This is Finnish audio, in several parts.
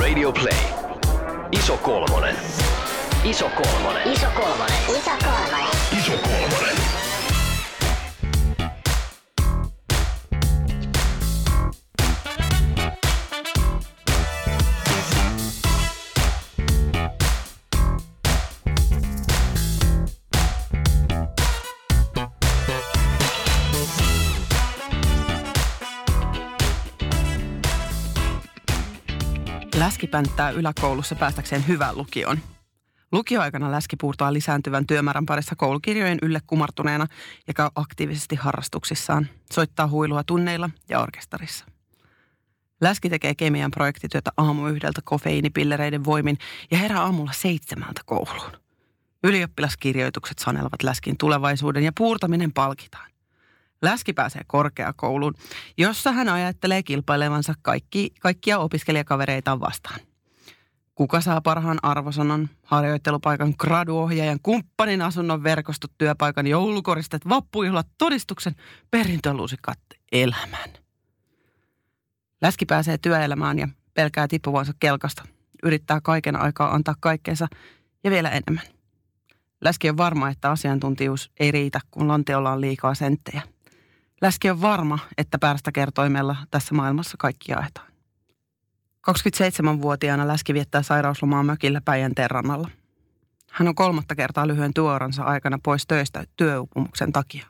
Radio Play. Iso kolmonen. Iso kolmonen. Iso kolmonen. Iso kolmonen. Iso kolmonen. Läski pänttää yläkoulussa päästäkseen hyvään lukioon. Lukioaikana läski puurtaa lisääntyvän työmäärän parissa koulukirjojen ylle kumartuneena ja käy aktiivisesti harrastuksissaan. Soittaa huilua tunneilla ja orkestarissa. Läski tekee kemian projektityötä aamu yhdeltä kofeiinipillereiden voimin ja herää aamulla seitsemältä kouluun. Ylioppilaskirjoitukset sanelevat läskin tulevaisuuden ja puurtaminen palkitaan. Läski pääsee korkeakouluun, jossa hän ajattelee kilpailevansa kaikki, kaikkia opiskelijakavereitaan vastaan. Kuka saa parhaan arvosanan, harjoittelupaikan, graduohjaajan, kumppanin asunnon verkostot, työpaikan, joulukoristet, vappujuhlat, todistuksen, perintölusikat, elämän. Läski pääsee työelämään ja pelkää tippuvansa kelkasta. Yrittää kaiken aikaa antaa kaikkeensa ja vielä enemmän. Läski on varma, että asiantuntijuus ei riitä, kun lanteolla on liikaa senttejä. Läski on varma, että päästä kertoimella tässä maailmassa kaikki jaetaan. 27-vuotiaana Läski viettää sairauslomaa mökillä Päijänteen rannalla. Hän on kolmatta kertaa lyhyen työuransa aikana pois töistä työupumuksen takia.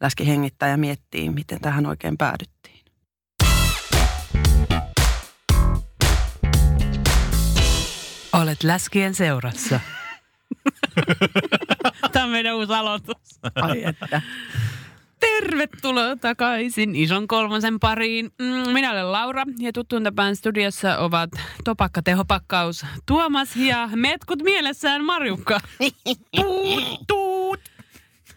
Läski hengittää ja miettii, miten tähän oikein päädyttiin. Olet läskien seurassa. Tämä on meidän uusi aloitus. Ai että. Tervetuloa takaisin ison kolmosen pariin. Mm, Minä olen Laura ja tuttuun tapaan studiossa ovat Topakka Tehopakkaus, Tuomas ja metkut mielessään Marjukka. Tuut, tuut.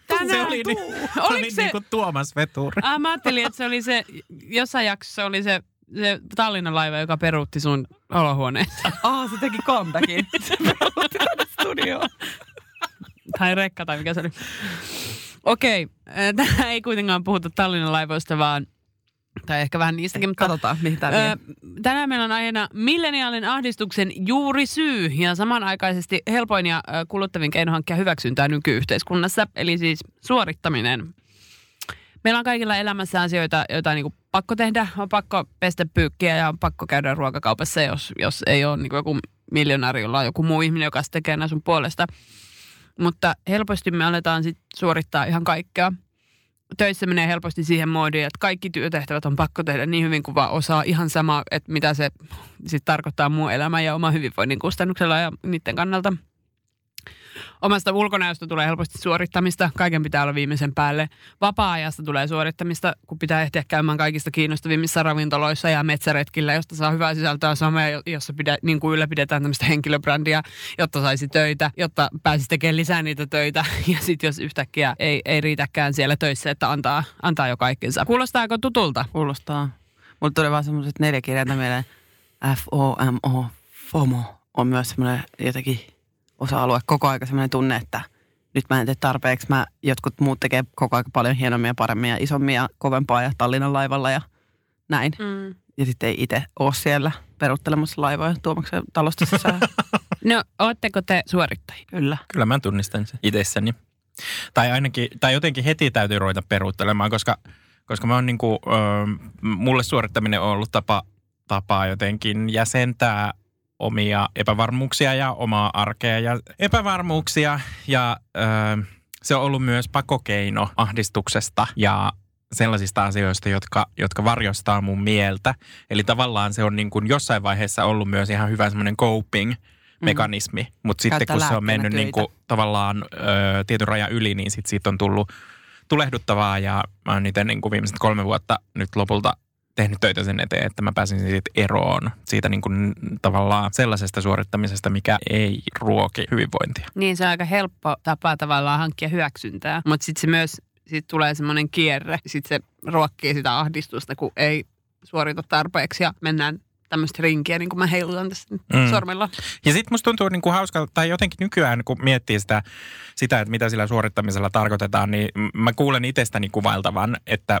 Tänään, Se oli, ni- se se, niinku Tuomas Veturi. ah, mä ajattelin, että se oli se, jossain jaksossa oli se, se Tallinnan laiva, joka peruutti sun olohuoneen. Ah, se teki comebackin. Se peruutti tänne studioon. tai rekka tai mikä se oli. Okei, äh, tänään ei kuitenkaan puhuta Tallinnan laivoista, vaan, tai ehkä vähän niistäkin, mutta Katsotaan, mihin tämä Ö, vie. tänään meillä on aiheena milleniaalin ahdistuksen juuri syy ja samanaikaisesti helpoin ja ö, kuluttavin keino hankkia hyväksyntää nykyyhteiskunnassa, eli siis suorittaminen. Meillä on kaikilla elämässä asioita, joita on niin pakko tehdä. On pakko pestä pyykkiä ja on pakko käydä ruokakaupassa, jos, jos ei ole niin joku miljonääri, jolla on joku muu ihminen, joka tekee nämä sun puolesta. Mutta helposti me aletaan sit suorittaa ihan kaikkea. Töissä menee helposti siihen moodiin, että kaikki työtehtävät on pakko tehdä niin hyvin kuin vaan osaa. Ihan sama, että mitä se sitten tarkoittaa muu elämä ja oma hyvinvoinnin kustannuksella ja niiden kannalta. Omasta ulkonäöstä tulee helposti suorittamista. Kaiken pitää olla viimeisen päälle. Vapaa-ajasta tulee suorittamista, kun pitää ehtiä käymään kaikista kiinnostavimmissa ravintoloissa ja metsäretkillä, josta saa hyvää sisältöä somea, jossa pidä, niin kuin ylläpidetään tämmöistä henkilöbrändiä, jotta saisi töitä, jotta pääsisi tekemään lisää niitä töitä. Ja sitten jos yhtäkkiä ei, ei riitäkään siellä töissä, että antaa, antaa jo kaikkensa. Kuulostaako tutulta? Kuulostaa. Mulla tuli vaan semmoiset neljä kirjainta mieleen. F-O-M-O, FOMO on myös semmoinen jotenkin osa-alue, koko aika semmoinen tunne, että nyt mä en tee tarpeeksi. Mä, jotkut muut tekee koko aika paljon hienommin ja paremmin ja isommin ja kovempaa ja Tallinnan laivalla ja näin. Mm. Ja sitten ei itse ole siellä peruttelemassa laivoja tuomaksen talosta sisään. No, ootteko te suorittajia? Kyllä. Kyllä mä tunnistan sen itsessäni. Tai ainakin, tai jotenkin heti täytyy ruveta peruuttelemaan, koska, koska mä oon niinku, ö, mulle suorittaminen on ollut tapa, tapa jotenkin jäsentää omia epävarmuuksia ja omaa arkea ja epävarmuuksia. Ja ö, se on ollut myös pakokeino ahdistuksesta ja sellaisista asioista, jotka, jotka varjostaa mun mieltä. Eli tavallaan se on niin kuin jossain vaiheessa ollut myös ihan hyvä semmoinen coping mekanismi, mm. mutta sitten kun se on mennyt niin kuin, tavallaan ö, tietyn rajan yli, niin sit siitä on tullut tulehduttavaa ja mä oon itse niin kuin viimeiset kolme vuotta nyt lopulta tehnyt töitä sen eteen, että mä pääsin siitä eroon siitä niin kuin tavallaan sellaisesta suorittamisesta, mikä ei ruoki hyvinvointia. Niin se on aika helppo tapa tavallaan hankkia hyväksyntää, mutta sitten se myös sit tulee semmoinen kierre, sitten se ruokkii sitä ahdistusta, kun ei suorita tarpeeksi ja mennään tämmöistä rinkiä, niin kuin mä heilutan tässä Mm. sormella. Ja sitten musta tuntuu niin kuin hauskalta, tai jotenkin nykyään kun miettii sitä, sitä, että mitä sillä suorittamisella tarkoitetaan, niin mä kuulen itsestäni kuvailtavan, että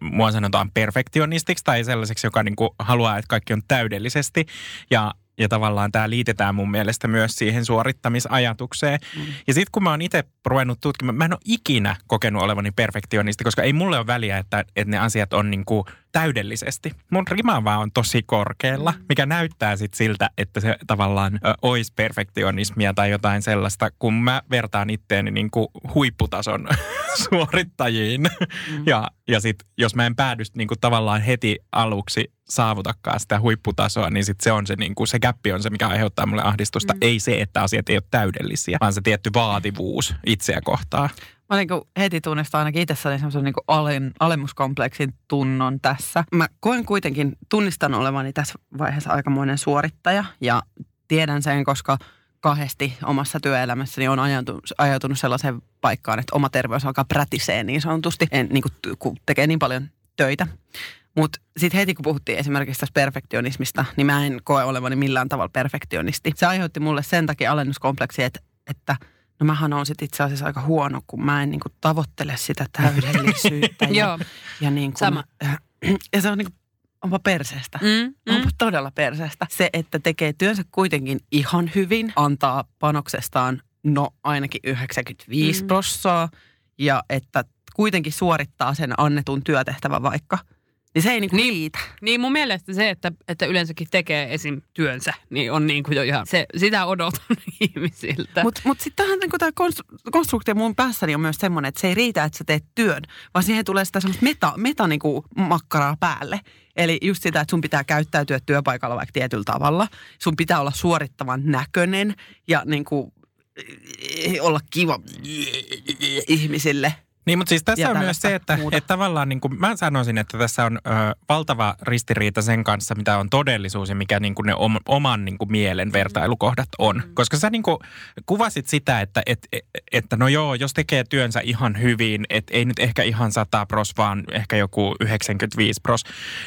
mua sanotaan perfektionistiksi tai sellaiseksi, joka niin kuin haluaa, että kaikki on täydellisesti. Ja ja tavallaan tämä liitetään mun mielestä myös siihen suorittamisajatukseen. Mm. Ja sitten kun mä oon itse ruvennut tutkimaan, mä en ole ikinä kokenut olevani perfektionisti, koska ei mulle ole väliä, että, että ne asiat on niin kuin täydellisesti. Mun rima vaan on tosi korkealla, mikä näyttää sitten siltä, että se tavallaan ö, olisi perfektionismia tai jotain sellaista, kun mä vertaan itteeni niin kuin huipputason suorittajiin. Mm. Ja, ja sitten jos mä en päädy niin kuin tavallaan heti aluksi saavutakaan sitä huipputasoa, niin sit se on se, niin kuin, se gappi on se, mikä aiheuttaa mulle ahdistusta. Mm. Ei se, että asiat ei ole täydellisiä, vaan se tietty vaativuus itseä kohtaan. Mä niin heti tunnistan ainakin itsessäni semmoisen niin alen, alemmuskompleksin tunnon tässä. Mä koen kuitenkin, tunnistan olevani tässä vaiheessa aikamoinen suorittaja ja tiedän sen, koska kahdesti omassa työelämässäni on ajautunut, ajautunut sellaiseen paikkaan, että oma terveys alkaa prätisee niin sanotusti, en, niin kuin, kun tekee niin paljon töitä. Mutta sitten heti kun puhuttiin esimerkiksi tästä perfektionismista, niin mä en koe olevani millään tavalla perfektionisti. Se aiheutti mulle sen takia alennuskompleksi, että, että no mähän on sitten itse asiassa aika huono, kun mä en niinku tavoittele sitä täydellisyyttä. ja, Joo. ja, niinku, Sama. ja se on niinku, onpa perseestä. Mm, Onpa mm. todella perseestä. Se, että tekee työnsä kuitenkin ihan hyvin, antaa panoksestaan no ainakin 95 Mm. prossaa ja että kuitenkin suorittaa sen annetun työtehtävän vaikka, niin se ei niinku niin. riitä. Niin mun mielestä se, että, että yleensäkin tekee esim. työnsä, niin on niin kuin jo ihan, se, sitä odotan ihmisiltä. Mutta mut sitten tähän niinku tämä konstruktio mun päässäni on myös semmoinen, että se ei riitä, että sä teet työn, vaan siihen tulee sitä semmoista meta, meta niinku makkaraa päälle. Eli just sitä, että sun pitää käyttäytyä työpaikalla vaikka tietyllä tavalla. Sun pitää olla suorittavan näköinen ja niinku, olla kiva ihmisille. Niin, mutta siis tässä on myös se, että, muuta. että tavallaan niin kuin mä sanoisin, että tässä on ö, valtava ristiriita sen kanssa, mitä on todellisuus ja mikä niin kuin ne om, oman niin kuin mielen vertailukohdat on. Mm. Koska sä niin kuin kuvasit sitä, että, et, et, että no joo, jos tekee työnsä ihan hyvin, että ei nyt ehkä ihan 100 pros, vaan ehkä joku 95 pros,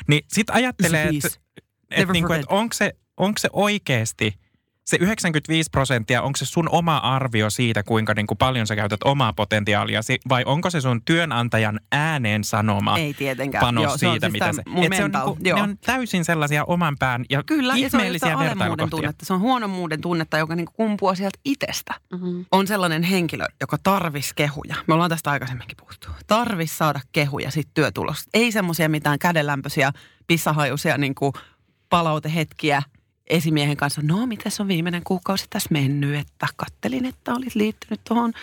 niin sit ajattelee, että, 95. että, Never niin kuin, että onko se, onko se oikeasti – se 95 prosenttia, onko se sun oma arvio siitä, kuinka niin kuin paljon sä käytät omaa potentiaaliasi, vai onko se sun työnantajan ääneen sanoma Ei tietenkään. panos Joo, se on siitä, siis mitä se... mun Et se on, mental, niinku, joo. ne on täysin sellaisia oman pään ja Kyllä, ja se on ihmeellisiä vertailukohtia. tunnetta. Se on huonommuuden tunnetta, joka niinku kumpuaa sieltä itsestä. Mm-hmm. On sellainen henkilö, joka tarvis kehuja. Me ollaan tästä aikaisemminkin puhuttu. Tarvis saada kehuja sit työtulosta. Ei semmoisia mitään kädenlämpöisiä, pissahajuisia niinku palautehetkiä esimiehen kanssa. No, miten on viimeinen kuukausi tässä mennyt, että kattelin, että olit liittynyt tuohon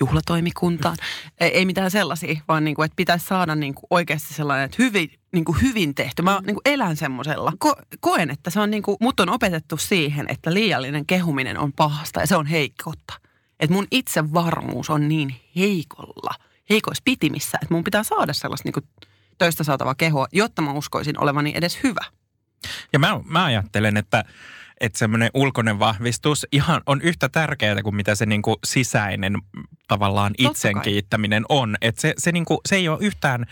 juhlatoimikuntaan. Ei, ei mitään sellaisia, vaan niin kuin, että pitäisi saada niin kuin oikeasti sellainen, että hyvin, niin kuin hyvin tehty. Mä niin kuin elän semmoisella. Ko- koen, että se on niin kuin, mut on opetettu siihen, että liiallinen kehuminen on pahasta ja se on heikkoutta. Että mun itsevarmuus on niin heikolla, heikoissa pitimissä, että mun pitää saada sellaista niin kuin töistä saatavaa kehua, jotta mä uskoisin olevani edes hyvä. Ja mä, mä ajattelen, että, että semmoinen ulkoinen vahvistus ihan on yhtä tärkeää kuin mitä se niin kuin sisäinen tavallaan Totta itsen kai. kiittäminen on. Että se, se, niin kuin, se ei ole yhtään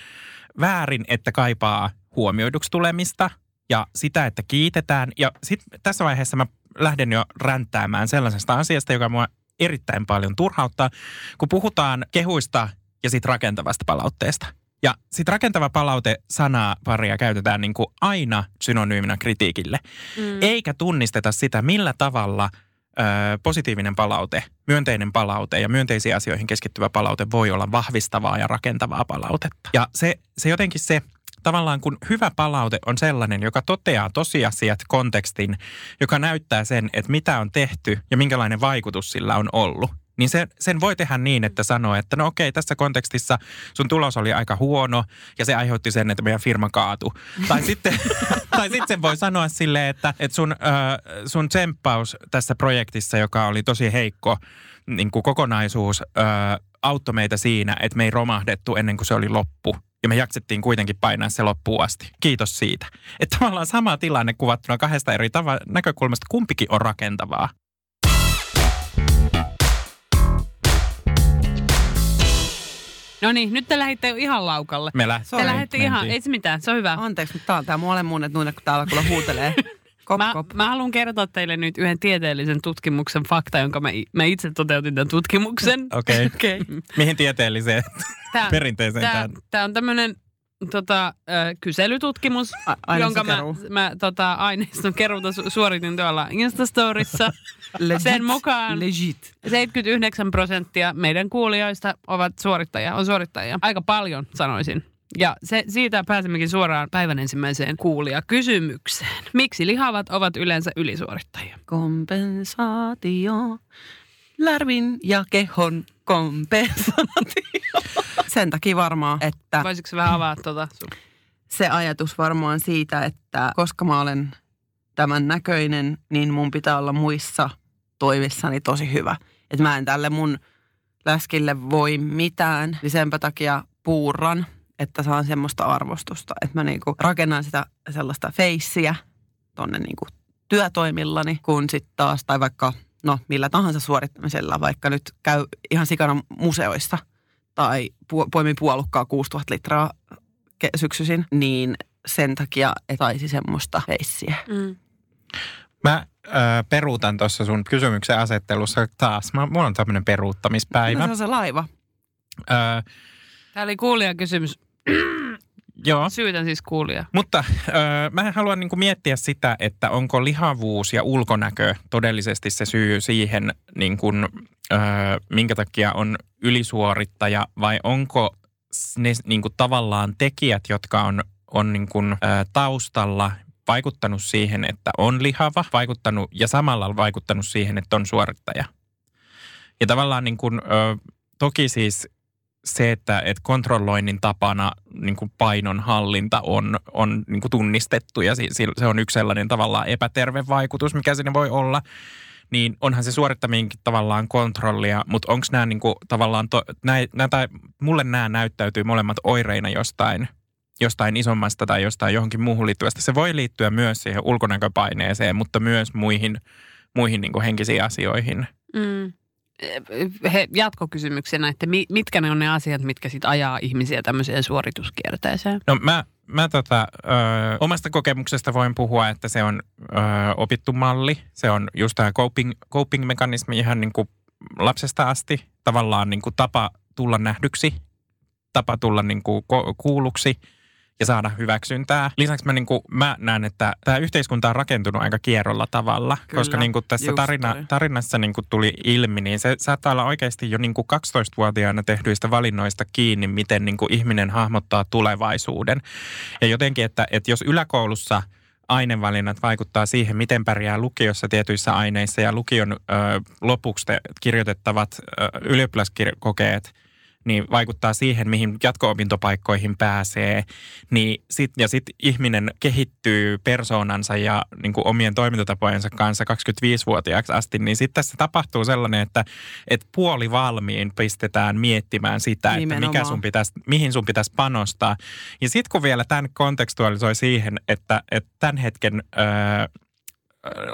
väärin, että kaipaa huomioiduksi tulemista ja sitä, että kiitetään. Ja sitten tässä vaiheessa mä lähden jo ränttäämään sellaisesta asiasta, joka mua erittäin paljon turhauttaa, kun puhutaan kehuista ja sitten rakentavasta palautteesta. Ja sitten rakentava palaute sanaa paria käytetään niin kuin aina synonyyminä kritiikille, Mm. eikä tunnisteta sitä, millä tavalla ö, positiivinen palaute, myönteinen palaute ja myönteisiin asioihin keskittyvä palaute voi olla vahvistavaa ja rakentavaa palautetta. Ja se, se jotenkin se, tavallaan kun hyvä palaute on sellainen, joka toteaa tosiasiat, kontekstin, joka näyttää sen, että mitä on tehty ja minkälainen vaikutus sillä on ollut. Niin se, sen voi tehdä niin, että sanoo, että no okei, tässä kontekstissa sun tulos oli aika huono ja se aiheutti sen, että meidän firma kaatui. Tai sitten, tai sitten sen voi sanoa silleen, että, että sun, äh, sun tsemppaus tässä projektissa, joka oli tosi heikko niin kuin kokonaisuus, äh, auttoi meitä siinä, että me ei romahdettu ennen kuin se oli loppu. Ja me jaksettiin kuitenkin painaa se loppuun asti. Kiitos siitä. Että tavallaan sama tilanne kuvattuna kahdesta eri tava- näkökulmasta. Kumpikin on rakentavaa. No niin, nyt te lähditte ihan laukalle. Me lä- Te lähditte ihan, ei se mitään, se on hyvä. Anteeksi, mutta tää on tää mun alemmuuden tunne, kun täällä kuule huutelee. Kop, Mä, kop. mä haluan kertoa teille nyt yhden tieteellisen tutkimuksen fakta, jonka mä, mä itse toteutin tämän tutkimuksen. Okei. Okei. Mihin tieteelliseen Tää, perinteeseen tää, tämä? tää on tämmöinen tota, kyselytutkimus, A- jonka mä, mä tota, aineiston keruuta su- suoritin tuolla Instastorissa. Legit. Sen mukaan Legit. 79 prosenttia meidän kuulijoista ovat suorittajia, on suorittajia. Aika paljon sanoisin. Ja se, siitä pääsemmekin suoraan päivän ensimmäiseen kuulijakysymykseen. Miksi lihavat ovat yleensä ylisuorittajia? Kompensaatio. Lärvin ja kehon kompensaatio. Sen takia varmaan, että Voisitko vähän avata tuota sun? se ajatus varmaan siitä, että koska mä olen tämän näköinen, niin mun pitää olla muissa toimissani tosi hyvä. Että mä en tälle mun läskille voi mitään, niin senpä takia puurran, että saan semmoista arvostusta. Että mä niinku rakennan sitä sellaista feissiä tonne niinku työtoimillani, kun sitten taas, tai vaikka no millä tahansa suorittamisella, vaikka nyt käy ihan sikana museoissa tai pu- poimin puolukkaa 6000 litraa ke- syksyisin, niin sen takia et saisi semmoista feissiä. Mm. Mä ö, peruutan tuossa sun kysymyksen asettelussa taas. Mä, mulla on tämmöinen No, peruuttamispäivä. se on se laiva. Ö, Tämä oli kuulijakysymys. Joo. Syytän siis kuulijaa. Mutta ö, mä haluan niinku miettiä sitä, että onko lihavuus ja ulkonäkö todellisesti se syy siihen, niin kun, ö, minkä takia on ylisuorittaja vai onko ne niinku tavallaan tekijät, jotka on, on niinku, ö, taustalla vaikuttanut siihen, että on lihava, vaikuttanut ja samalla vaikuttanut siihen, että on suorittaja. Ja tavallaan niin kuin, ö, toki siis se, että, että kontrolloinnin tapana niin kuin painon hallinta on, on niin kuin tunnistettu ja si- se on yksi sellainen tavallaan epäterve vaikutus, mikä siinä voi olla, niin onhan se suorittaminenkin tavallaan kontrollia, mutta onko nämä niin kuin, tavallaan, to, nää, nää, tai mulle nämä näyttäytyy molemmat oireina jostain, jostain isommasta tai jostain johonkin muuhun liittyvästä. Se voi liittyä myös siihen ulkonäköpaineeseen, mutta myös muihin, muihin niin kuin henkisiin asioihin. Mm. He, jatkokysymyksenä, että mi, mitkä ne on ne asiat, mitkä sit ajaa ihmisiä tämmöiseen suorituskierteeseen? No mä, mä tota, ö, omasta kokemuksesta voin puhua, että se on ö, opittu malli. Se on just tämä coping, coping-mekanismi ihan niin kuin lapsesta asti. Tavallaan niin kuin tapa tulla nähdyksi, tapa tulla niin kuin ko- kuulluksi ja saada hyväksyntää. Lisäksi mä, niin kuin, mä näen, että tämä yhteiskunta on rakentunut aika kierrolla tavalla, Kyllä, koska niin kuin tässä tarina, toi. tarinassa niin kuin tuli ilmi, niin se saattaa olla oikeasti jo niin kuin 12-vuotiaana tehdyistä valinnoista kiinni, miten niin kuin ihminen hahmottaa tulevaisuuden. Ja jotenkin, että, että jos yläkoulussa ainevalinnat vaikuttaa siihen, miten pärjää lukiossa tietyissä aineissa ja lukion ö, lopuksi te, kirjoitettavat ö, ylioppilaskokeet niin vaikuttaa siihen, mihin jatko-opintopaikkoihin pääsee. Niin sit, ja sitten ihminen kehittyy persoonansa ja niin kuin omien toimintatapojensa kanssa 25-vuotiaaksi asti, niin sitten tässä tapahtuu sellainen, että, että puoli valmiin pistetään miettimään sitä, että mikä Nimenomaan. sun pitäisi, mihin sun pitäisi panostaa. Ja sitten kun vielä tämän kontekstualisoi siihen, että, että tämän hetken... Öö,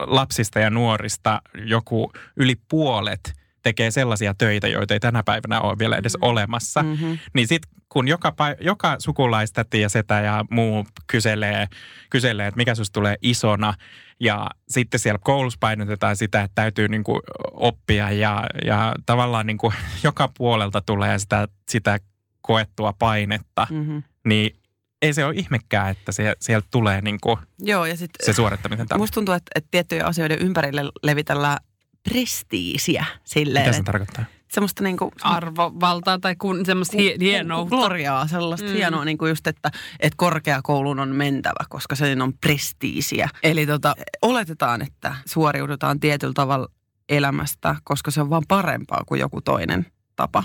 lapsista ja nuorista joku yli puolet tekee sellaisia töitä, joita ei tänä päivänä ole vielä edes olemassa. Mm-hmm. Niin sitten kun joka, pai- joka sukulaistäti ja setä ja muu kyselee, kyselee, että mikä susta tulee isona, ja sitten siellä koulussa painotetaan sitä, että täytyy niinku oppia ja, ja tavallaan niinku joka puolelta tulee sitä, sitä koettua painetta, Mm-hmm. niin ei se ole ihmekään, että se, sieltä tulee niinku Joo, ja sitten se suorittamisen tapa. musta tuntuu, että, että tiettyjen asioiden ympärille levitellään prestiisiä silleen. Mitä se että tarkoittaa? semmoista niinku Arvovaltaa tai kun, semmoista hie, hienoutta. gloriaa, sellaista Mm. hienoa niin kuin just, että, että korkeakouluun on mentävä, koska se on prestiisiä. Eli tota, oletetaan, että suoriudutaan tietyllä tavalla elämästä, koska se on vaan parempaa kuin joku toinen tapa.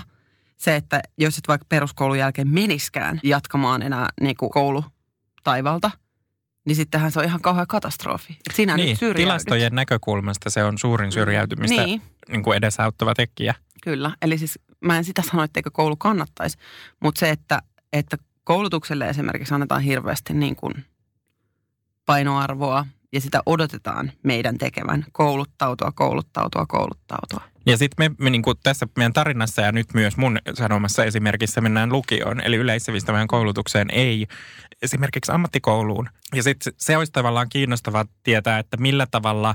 Se, että jos et vaikka peruskoulun jälkeen meniskään jatkamaan enää niin kuin koulu taivalta, niin sittenhän se on ihan kauhea katastrofi. Et sinä Niin, nyt syrjäydyt. tilastojen näkökulmasta se on suurin syrjäytymistä Niin, niin kuin edesauttava tekijä. Kyllä, eli siis mä en sitä sano, etteikö koulu kannattaisi, mutta se, että, että koulutukselle esimerkiksi annetaan hirveästi niin kuin painoarvoa ja sitä odotetaan meidän tekevän kouluttautua, kouluttautua, kouluttautua. Ja sitten me, me niin tässä meidän tarinassa ja nyt myös mun sanomassa esimerkissä mennään lukioon, eli yleissivistävään koulutukseen, ei esimerkiksi ammattikouluun. Ja sitten se olisi tavallaan kiinnostavaa tietää, että millä tavalla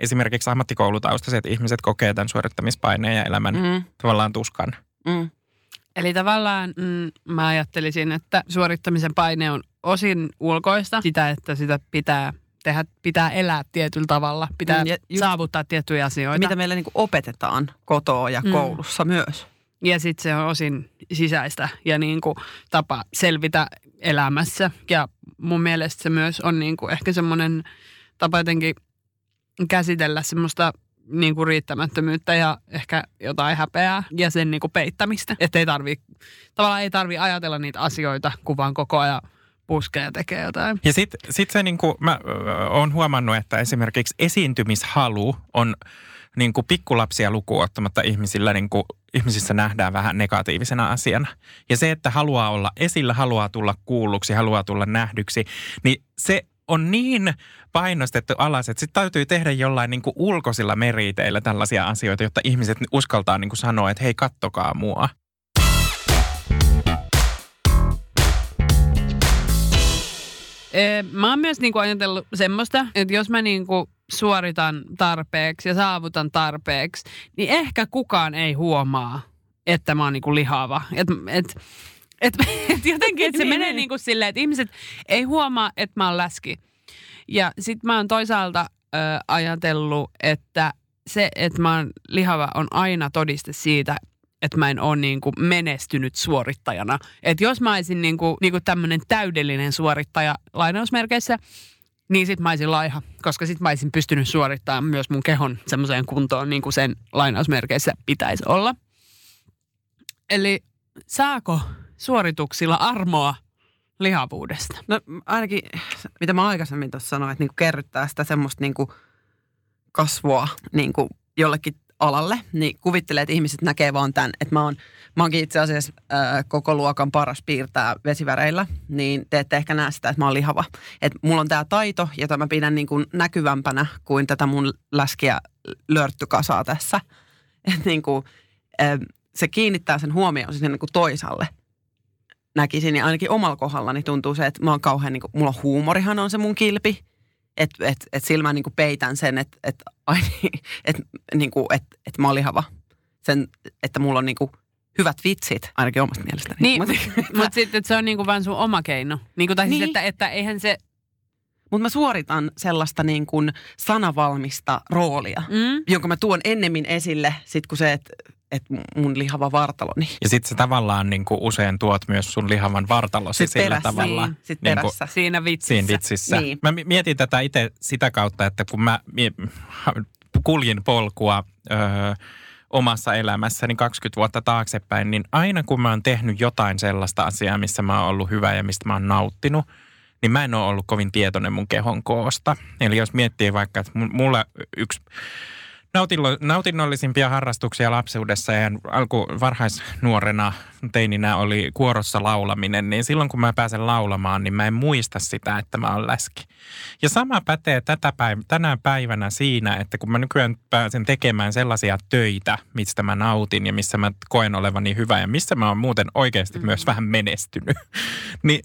esimerkiksi ammattikoulutaustaiset ihmiset kokee tämän suorittamispaineen ja elämän mm. tavallaan tuskan. Mm. Eli tavallaan mm, mä ajattelisin, että suorittamisen paine on osin ulkoista, sitä, että sitä pitää tehdä, pitää elää tietyllä tavalla, pitää Mm, ja just- saavuttaa tiettyjä asioita. Mitä meille niin opetetaan kotoa ja Mm. koulussa myös. Ja sitten se on osin sisäistä ja niin kuin tapa selvitä elämässä. Ja mun mielestä se myös on niin kuin ehkä semmoinen tapa jotenkin käsitellä semmoista niin kuin riittämättömyyttä ja ehkä jotain häpeää ja sen niin kuin peittämistä. Että ei tarvi, tavallaan ei tarvi ajatella niitä asioita, kun vaan koko ajan puskee ja tekee jotain. Ja sitten sit se niin kuin, mä oon huomannut, että esimerkiksi esiintymishalu on niin kuin pikkulapsia lukuun ottamatta ihmisillä, niin kuin, ihmisissä nähdään vähän negatiivisena asiana. Ja se, että haluaa olla esillä, haluaa tulla kuulluksi, haluaa tulla nähdyksi, niin se on niin painostettu alas, että sitten täytyy tehdä jollain niin kuin ulkoisilla meriteillä tällaisia asioita, jotta ihmiset uskaltaa niin kuin sanoa, että hei, kattokaa mua. Mä oon myös niinku ajatellut semmoista, että jos mä niinku suoritan tarpeeksi ja saavutan tarpeeksi, niin ehkä kukaan ei huomaa, että mä oon niinku lihava. Et, et, et, et jotenkin, että se Niin, menee niin. niinku silleen, että ihmiset ei huomaa, että mä oon läski. Ja sit mä oon toisaalta ö, ajatellut, että se, että mä oon lihava, on aina todiste siitä, että mä en ole niin kuin menestynyt suorittajana. Että jos mä olisin niin kuin, niin kuin tämmöinen täydellinen suorittaja lainausmerkeissä, niin sit mä olisin laiha, koska sit mä olisin pystynyt suorittamaan myös mun kehon semmoiseen kuntoon, niin kuin sen lainausmerkeissä pitäisi olla. Eli saako suorituksilla armoa lihavuudesta? No ainakin, mitä mä aikaisemmin tuossa sanoin, että niinku kerryttää sitä semmoista niinku kasvua niinku jollekin alalle, niin kuvittelee, että ihmiset näkee vaan tämän, että mä oon, mä oonkin itse asiassa ää, koko luokan paras piirtää vesiväreillä, niin te ette ehkä näe sitä, että mä oon lihava. Että mulla on tämä taito, jota mä pidän niin kuin näkyvämpänä kuin tätä mun läskiä lörttykasaa tässä. Että niin kuin, ää, se kiinnittää sen huomioon sinne niin kuin toisalle näkisin, ja ainakin omalla kohdallani tuntuu se, että mä oon kauhean, niin kuin, mulla huumorihan on se mun kilpi, että et, et sillä mä niin kuin peitän sen, että et, ai niin, et, niin kuin, et, et mä oon lihava. Sen, että mulla on niin kuin hyvät vitsit, ainakin omasta mielestäni. Niin, Mutta mutta sitten että se on niinku vaan sun oma keino. Niinku, tai siis, Niin. että, että eihän se... mut mä suoritan sellaista niin kuin sanavalmista roolia, Mm? jonka mä tuon ennemmin esille, sit kun se, että et mun lihava vartaloni. Ja sitten sä tavallaan niin kuin usein tuot myös sun lihavan vartalosi Sit sillä perässä, tavalla. niin, sit niin kuin- perässä. Siinä vitsissä. siinä vitsissä. Niin. Mä mi- mietin tätä itse sitä kautta, että kun mä kuljin polkua öö, omassa elämässäni 20 vuotta taaksepäin, niin aina kun mä oon tehnyt jotain sellaista asiaa, missä mä oon ollut hyvä ja mistä mä oon nauttinut, niin mä en ole ollut kovin tietoinen mun kehon koosta. Eli jos miettii vaikka, että mu- mulla yksi nautillo, nautinnollisempia harrastuksia lapsuudessa ja alku varhaisnuorena teininä oli kuorossa laulaminen, niin silloin kun mä pääsen laulamaan, niin mä en muista sitä, että mä oon läski. Ja sama pätee tätä päiv- tänä päivänä siinä, että kun mä nykyään pääsen tekemään sellaisia töitä, mistä mä nautin ja missä mä koen olevani hyvä ja missä mä oon muuten oikeasti mm-hmm. myös vähän menestynyt, niin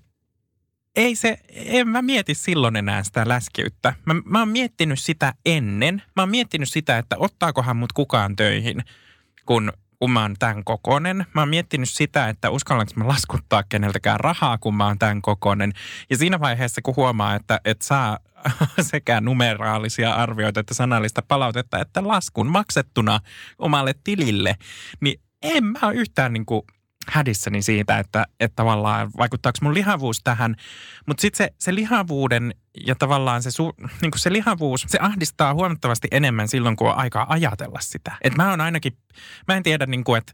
ei se, en mä mieti silloin enää sitä läskiyttä. Mä, mä oon miettinyt sitä ennen. Mä oon miettinyt sitä, että ottaakohan mut kukaan töihin, kun, kun mä oon tämän kokonen. Mä oon miettinyt sitä, että uskallanko mä laskuttaa keneltäkään rahaa, kun mä oon tämän kokonen. Ja siinä vaiheessa, kun huomaa, että, että saa sekä numeraalisia arvioita että sanallista palautetta, että laskun maksettuna omalle tilille, niin en mä ole yhtään niin kuin hädissäni siitä, että, että tavallaan vaikuttaako mun lihavuus tähän. Mutta sitten se, se lihavuuden ja tavallaan se, su, niin se lihavuus, se ahdistaa huomattavasti enemmän silloin, kun on aikaa ajatella sitä. Et mä oon ainakin, mä en tiedä, niin kuin, että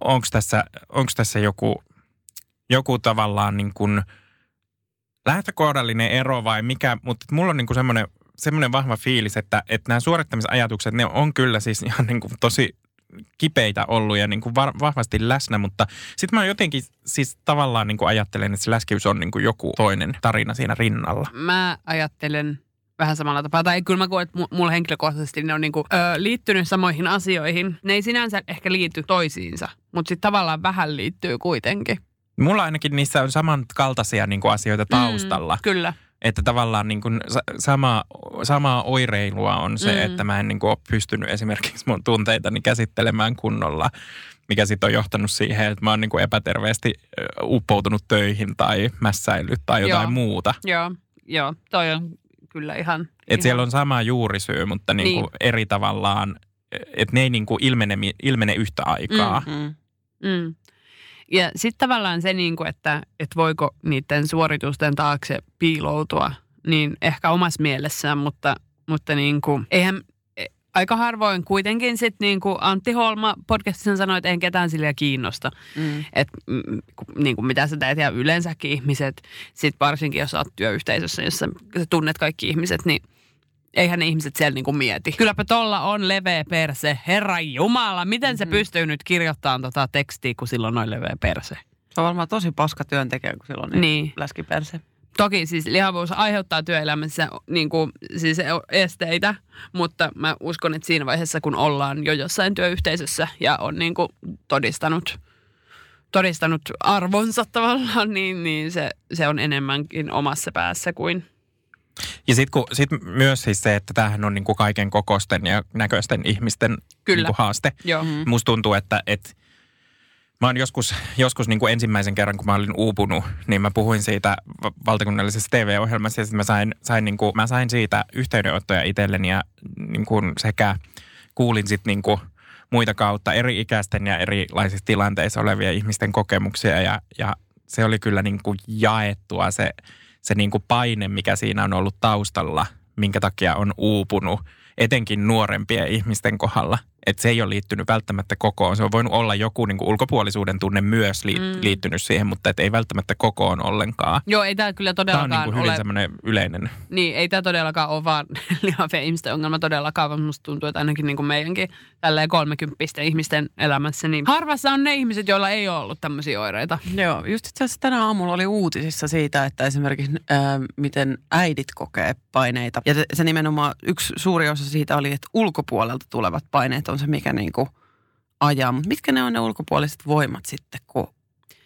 onko tässä, onks tässä joku, joku tavallaan niin kuin lähtökohdallinen ero vai mikä, mutta mulla on niin semmoinen semmoinen vahva fiilis, että, että nämä suorittamisajatukset, ne on kyllä siis ihan niin kuin tosi kipeitä ollut ja niin kuin var, vahvasti läsnä, mutta sitten mä jotenkin siis tavallaan niin kuin ajattelen, että se läskiys on niin kuin joku toinen tarina siinä rinnalla. Mä ajattelen vähän samalla tapaa. Tai kyllä mä koen, että mu- mulla henkilökohtaisesti ne on niinku, ö, liittynyt samoihin asioihin. Ne ei sinänsä ehkä liity toisiinsa, mutta sitten tavallaan vähän liittyy kuitenkin. Mulla ainakin niissä on samankaltaisia niin kuin asioita taustalla. Mm, kyllä. Että tavallaan niin kuin sa- sama, samaa oireilua on se, Mm. mm. että mä en niin kuin ole pystynyt esimerkiksi mun tunteitani käsittelemään kunnolla, mikä sitten on johtanut siihen, että mä oon niin kuin epäterveesti uppoutunut töihin tai mässäillyt tai jotain Joo. muuta. Joo, joo, toi on kyllä ihan... Että ihan- siellä on sama juurisyy, mutta niin kuin Niin. eri tavallaan, että ne ei niin kuin ilmene, ilmene yhtä aikaa. Mm. Mm. Ja sitten tavallaan se, niin kuin, että, että voiko niiden suoritusten taakse piiloutua, niin ehkä omassa mielessään, mutta, mutta niin kuin, eihän e- aika harvoin kuitenkin sitten niin kuin Antti Holma podcastissa sanoi, että en ketään sillä kiinnosta. Mm. Että niin kuin mitä sä teet ja yleensäkin ihmiset, sit varsinkin jos sä oot työyhteisössä, jossa sä tunnet kaikki ihmiset, niin eihän ne ihmiset siellä niinku mieti. Kylläpä tolla on leveä perse. Herra Jumala, miten se pystyy nyt kirjoittamaan tota tekstiä, kun silloin on leveä perse? Se on varmaan tosi paska työntekijä, kun silloin niin, Niin. niin. läskiperse. Toki siis lihavuus aiheuttaa työelämässä niin kuin, siis esteitä, mutta mä uskon, että siinä vaiheessa, kun ollaan jo jossain työyhteisössä ja on niin kuin todistanut, todistanut arvonsa tavallaan, niin, niin se, se on enemmänkin omassa päässä kuin... Ja sitten sit myös siis se, että tämähän on niin kuin kaiken kokosten ja näköisten ihmisten Kyllä. niin kuin haaste. Joo. Mm. Musta tuntuu, että, että mä oon joskus, joskus niin kuin ensimmäisen kerran, kun mä olin uupunut, niin mä puhuin siitä va- valtakunnallisessa TV-ohjelmassa ja sitten mä sain, sain, niin kuin, mä sain siitä yhteydenottoja itselleni ja niin kuin sekä kuulin sitten niin kuin muita kautta eri ikäisten ja erilaisissa tilanteissa olevia ihmisten kokemuksia ja, ja se oli kyllä niin kuin jaettua se, se niin kuin paine, mikä siinä on ollut taustalla, minkä takia on uupunut, etenkin nuorempien ihmisten kohdalla. Että se ei ole liittynyt välttämättä kokoon. Se on voinut olla joku niin kuin ulkopuolisuuden tunne myös li- Mm. liittynyt siihen, mutta et ei välttämättä kokoon ollenkaan. Joo, ei tämä kyllä Tämä on todellakaan niin kuin hyvin ole... semmoinen yleinen. Niin, ei tämä todellakaan ole vaan lihavien ihmisten ongelma todellakaan, vaan musta tuntuu, että ainakin niin kuin meidänkin tälleen kolmekymppisten ihmisten elämässä, niin harvassa on ne ihmiset, joilla ei ole ollut tämmöisiä oireita. Joo, just itse asiassa tänä aamulla oli uutisissa siitä, että esimerkiksi ää, miten äidit kokee paineita. Ja se, se nimenomaan yksi suuri osa siitä oli, että ulkopuolelta tulevat paineet on se, mikä niinku ajaa. Mutta mitkä ne on ne ulkopuoliset voimat sitten, kun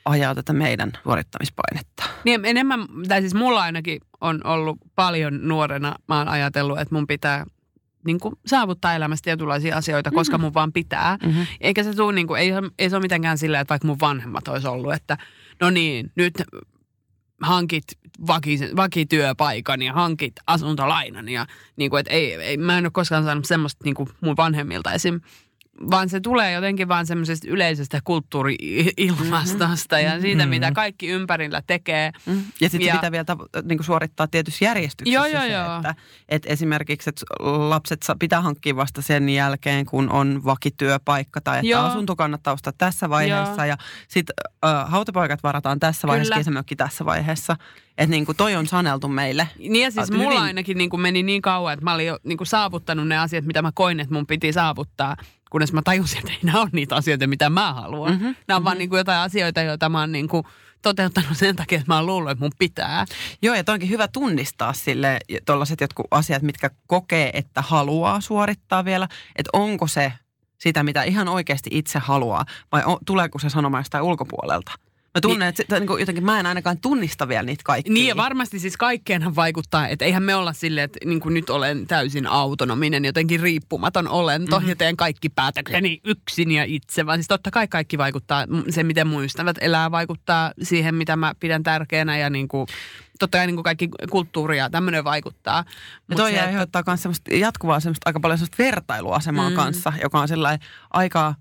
ajaa tätä meidän suorittamispainetta? Niin enemmän, tai siis mulla ainakin on ollut paljon nuorena, mä oon ajatellut, että mun pitää niin kuin, saavuttaa elämässä tietynlaisia asioita, koska mun vaan pitää. Mm-hmm. Eikä se tuu, niin kuin, ei, ei se ole mitenkään sillä, että vaikka mun vanhemmat olisi ollut, että no niin, nyt hankit vaki, vakityöpaikan ja hankit asuntolainan. Ja niin kuin, että ei, ei, mä en ole koskaan saanut semmoista niin kuin mun vanhemmilta esim. Vaan se tulee jotenkin vaan semmoisesta yleisestä kulttuuri-ilmastosta ja siitä, Mhm. mitä kaikki ympärillä tekee. Mm. Ja sitten Ja- pitää vielä tavo- niin kuin suorittaa tietyssä järjestyksessä Joo, joo, se, joo. Että, että esimerkiksi että lapset pitää hankkia vasta sen jälkeen, kun on vakityöpaikka tai että Joo. asunto kannattaa ostaa tässä vaiheessa Joo. ja sitten äh, hautapaikat varataan tässä vaiheessa, Kyllä. kesämökki tässä vaiheessa. Että niin kuin toi on saneltu meille. Niin ja siis Oot mulla hyvin- ainakin niin kuin meni niin kauan, että mä olin jo niin kuin saavuttanut ne asiat, mitä mä koin, että mun piti saavuttaa. Kunnes mä tajusin, että ei nämä ole niitä asioita, mitä mä haluan. Mhm, Mm-hmm, nämä on vaan niin kuin jotain asioita, joita mä oon niin kuin toteuttanut sen takia, että mä oon luullut, että mun pitää. Joo, ja toi onkin hyvä tunnistaa sille tuollaiset jotkut asiat, mitkä kokee, että haluaa suorittaa vielä. Että onko se sitä, mitä ihan oikeasti itse haluaa, vai o, tuleeko se sanoma jostain ulkopuolelta? Mä tunnen, niin, että niin jotenkin mä en ainakaan tunnista vielä niitä kaikkia. Niin ja varmasti siis kaikkeenhan vaikuttaa, että eihän me olla silleen, että niin kuin nyt olen täysin autonominen, jotenkin riippumaton olento mm-hmm. ja teen kaikki päätökseni yksin ja itse, vaan siis totta kai kaikki vaikuttaa. Se, miten mun ystävät elää, vaikuttaa siihen, mitä mä pidän tärkeänä ja niin kuin, totta kai niin kuin kaikki kulttuuri ja tämmöinen vaikuttaa. Ja toi se, että- aiheuttaa myös semmoista jatkuvaa semmoista aika paljon semmoista vertailuasemaa mm. kanssa, joka on sellainen aika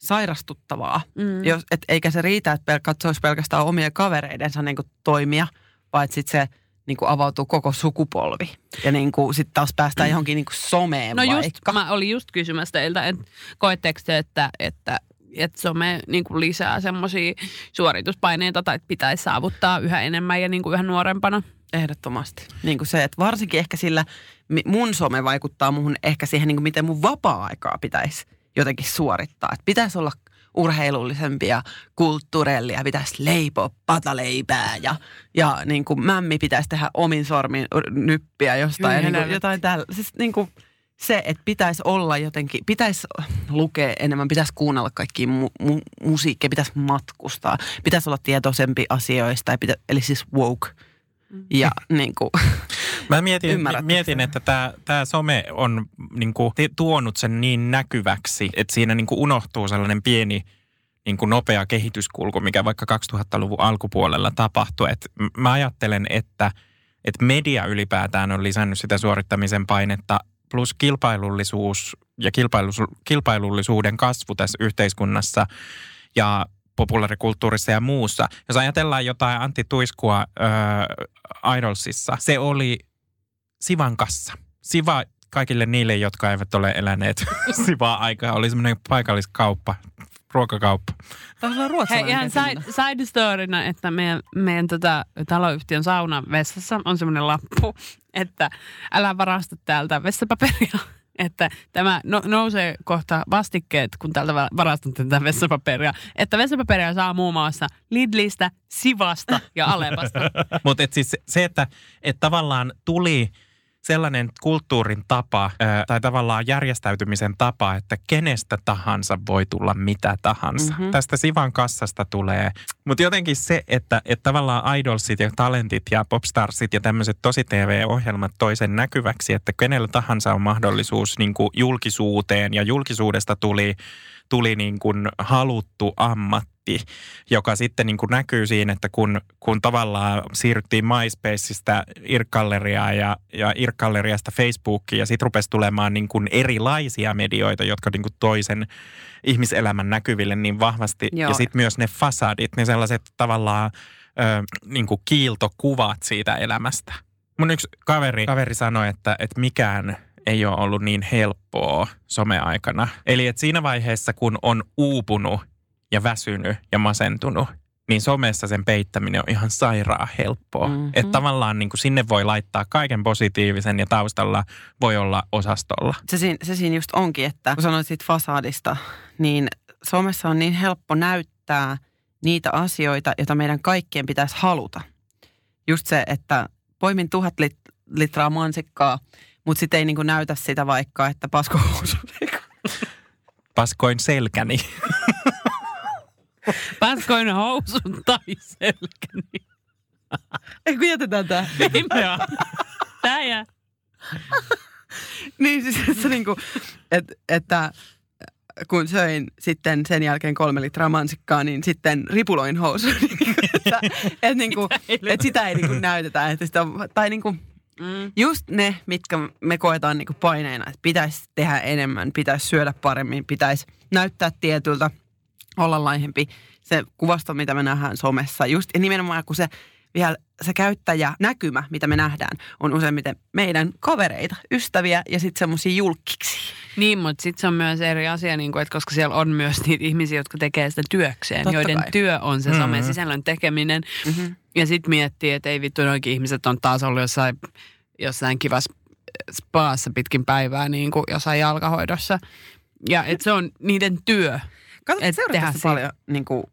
sairastuttavaa. Mm. Jos, et, eikä se riitä, että pel- katsoisi pelkästään omia kavereidensa niin toimia, vaan että sitten se niin kuin avautuu koko sukupolvi. Ja niin sitten taas päästään johonkin niin kuin someen No just, vaikka. mä olin just kysymässä teiltä, että koetteko te, että, että, että some niin kuin lisää semmoisia suorituspaineita tai että pitäisi saavuttaa yhä enemmän ja niin kuin yhä nuorempana? Ehdottomasti. Niin kuin se, että varsinkin ehkä sillä, mun some vaikuttaa muhun ehkä siihen, niin kuin miten mun vapaa-aikaa pitäisi jotenkin suorittaa. Että pitäisi olla urheilullisempia kulttuurellia, pitäisi leipoa pataleipää ja, ja niin kuin mämmi pitäisi tehdä omin sormin nyppiä jostain. Ja Hyi niin kuin jotain tällä. Siis niin kuin se, että pitäisi olla jotenkin, pitäisi lukea enemmän, pitäisi kuunnella kaikkia mu- mu- musiikkia, pitäisi matkustaa, pitäisi olla tietoisempi asioista, ja pitä, eli siis woke. Ja niin kuin, Mä mietin, mietin sen? että tämä, tämä some on niin kuin, tuonut sen niin näkyväksi, että siinä niin kuin unohtuu sellainen pieni niin kuin nopea kehityskulku, mikä vaikka 2000-luvun alkupuolella tapahtui. Et mä ajattelen, että, että media ylipäätään on lisännyt sitä suorittamisen painetta plus kilpailullisuus ja kilpailullisuuden kasvu tässä yhteiskunnassa ja populaarikulttuurissa ja muussa. Jos ajatellaan jotain Antti Tuiskua äh, Idolsissa, se oli Sivan kassa. Siva kaikille niille, jotka eivät ole eläneet Sivaa aikaa, oli semmoinen paikalliskauppa, ruokakauppa. olla Hei, ruotsalainen. ihan firma. side, side storyna, että meidän, meidän tota, taloyhtiön saunan vessassa on semmoinen lappu, että älä varasta täältä vessapaperia. Että tämä no, nousee kohta vastikkeet, kun täältä va- varastatte tätä vessapaperia. Että vessapaperia saa muun muassa Lidlistä, Sivasta ja Alepasta. Mutta siis se, että et tavallaan tuli sellainen kulttuurin tapa tai tavallaan järjestäytymisen tapa, että kenestä tahansa voi tulla mitä tahansa. Mhm. Mm-hmm. Tästä Sivan kassasta tulee. Mutta jotenkin se, että, että tavallaan idolsit ja talentit ja popstarsit ja tämmöiset tosi TV-ohjelmat toisen näkyväksi, että kenellä tahansa on mahdollisuus niin julkisuuteen ja julkisuudesta tuli, tuli niin kuin haluttu ammatti joka sitten niin kuin näkyy siinä, että kun, kun tavallaan siirryttiin MySpaceista Irk-galleriaan ja, ja Irk-galleriasta Facebookiin ja sitten rupesi tulemaan niin kuin erilaisia medioita, jotka niin kuin toisen ihmiselämän näkyville niin vahvasti. Joo. Ja sitten myös ne fasadit, ne sellaiset tavallaan ö, niin kuin kiiltokuvat siitä elämästä. Mun yksi kaveri, kaveri sanoi, että, että mikään ei ole ollut niin helppoa someaikana. Eli että siinä vaiheessa, kun on uupunut ja väsynyt ja masentunut, niin somessa sen peittäminen on ihan sairaan helppoa. Mhm. Mm-hmm. Että tavallaan niin kuin sinne voi laittaa kaiken positiivisen ja taustalla voi olla osastolla. se, siinä, se siinä just onkin, että kun sanoit siitä fasadista, niin somessa on niin helppo näyttää niitä asioita, joita meidän kaikkien pitäisi haluta. Just se, että poimin tuhat lit- litraa mansikkaa, mutta sitten ei niinku näytä sitä vaikka, että paskohousu. Paskoin selkäni. Paskoin housun tai selkäni. ei kun jätetään tämä. Tää jää. Niin siis se niinku, et, että kun söin sitten sen jälkeen kolme litraa mansikkaa, niin sitten ripuloin housuun. että, et niinku, et sitä ei niinku näytetä. Että sitä, tai niinku, Mm. just ne, mitkä me koetaan niinku paineina, että pitäisi tehdä enemmän, pitäisi syödä paremmin, pitäisi näyttää tietyltä, olla laihempi. Se kuvasto, mitä me nähdään somessa, just ja nimenomaan kun se vielä se käyttäjä näkymä, mitä me nähdään, on useimmiten meidän kavereita, ystäviä ja sitten semmoisia julkkiksi. Niin, mutta sitten se on myös eri asia, niin kuin, että koska siellä on myös niitä ihmisiä, jotka tekee sitä työkseen, Totta joiden kai. työ on se Mhm. somen sisällön tekeminen. Mm-hmm. Ja sitten miettii, että ei vittu, noikin ihmiset on taas ollut jossain, jossain kivassa spaassa pitkin päivää, niin kuin jossain jalkahoidossa. Ja että se on niiden työ. Katsotko, siitä. paljon niin kuin,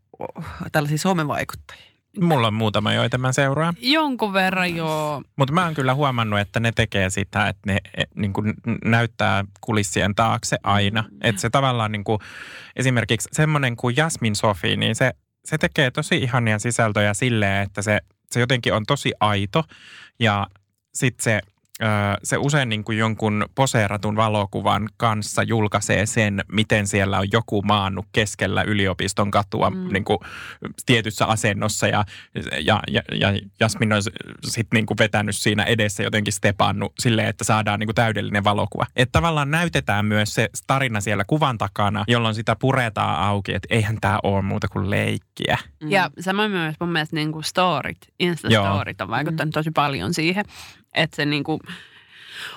tällaisia somevaikuttajia? Mulla on muutama, joita mä seuraan. Jonkun verran joo. Mutta mä oon kyllä huomannut, että ne tekee sitä, että ne e, niin kuin näyttää kulissien taakse aina. Että se tavallaan niin kuin, esimerkiksi semmoinen kuin Jasmin Sofi, niin se, se tekee tosi ihania sisältöjä silleen, että se, se jotenkin on tosi aito ja sitten se se usein niin kuin jonkun poseeratun valokuvan kanssa julkaisee sen, miten siellä on joku maannut keskellä yliopiston katua mm. niin kuin tietyssä asennossa ja, ja, ja, ja Jasmin on sitten niin kuin vetänyt siinä edessä jotenkin stepannut silleen, että saadaan niin kuin täydellinen valokuva. Että tavallaan näytetään myös se tarina siellä kuvan takana, jolloin sitä puretaan auki, että eihän tämä ole muuta kuin leikkiä. Mm. Ja samoin myös mun mielestä niin kuin storit, Insta-storit on vaikuttanut tosi paljon siihen, että se niin kuin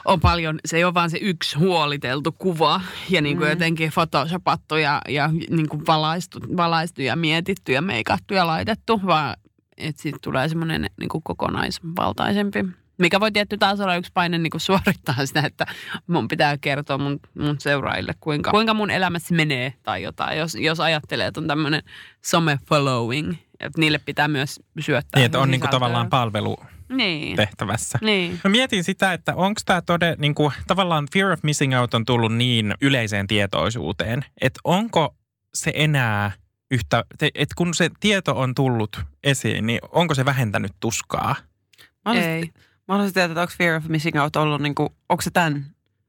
on paljon, se ei ole vaan se yksi huoliteltu kuva ja niin kuin Mm. jotenkin photoshopattu ja, ja niin kuin valaistu, valaistu ja mietitty ja meikattu ja laitettu, vaan että siitä tulee semmoinen niin kuin kokonaisvaltaisempi Mikä voi tietty taas olla yksi paine niin kuin suorittaa sitä, että mun pitää kertoa mun, mun seuraajille, kuinka, kuinka mun elämässä menee tai jotain. Jos, jos ajattelee, että on tämmöinen some-following, että niille pitää myös syöttää. Niin, että on niinku sisältöä. tavallaan palvelu Niin. tehtävässä. Niin. Mä mietin sitä, että onko tämä tode, niin kuin, tavallaan fear of missing out on tullut niin yleiseen tietoisuuteen, että onko se enää yhtä, että kun se tieto on tullut esiin, niin onko se vähentänyt tuskaa? Mä haluaisin, Ei. mä haluaisin tietää, että onko fear of missing out ollut, niin kuin, onko se tämän,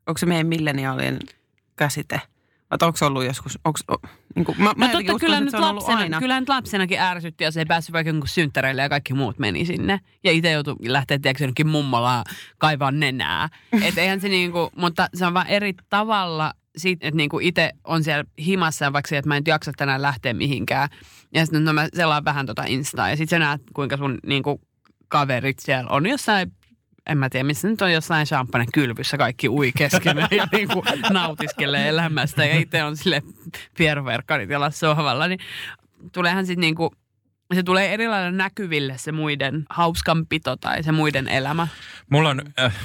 onko se meidän milleniaalien käsite? Vai onko se ollut joskus, onko, niin kuin, mä, mä No jotenkin totta, uskon, kyllä että nyt lapsena, kyllä nyt lapsenakin ärsytti, jos ei päässyt vaikka jonkun synttäreille ja kaikki muut meni sinne. Ja itse joutui lähteä tiedätkö, jonnekin mummolaan kaivaa nenää. Et eihän se niinku, mutta se on vaan eri tavalla siitä, että niinku itse on siellä himassa ja vaikka se, että mä en jaksa tänään lähteä mihinkään. Ja sitten no mä selaan vähän tota Instaa ja sitten sä näet, kuinka sun niinku kaverit siellä on jossain en mä tiedä, missä nyt on jossain champagne kylvyssä kaikki ui keskenään ja niin kuin nautiskelee elämästä ja itse on sille pierverkkarit jalassa sohvalla, niin tuleehan sitten niin kuin, se tulee eri lailla näkyville se muiden hauskanpito tai se muiden elämä. Mulla on, äh,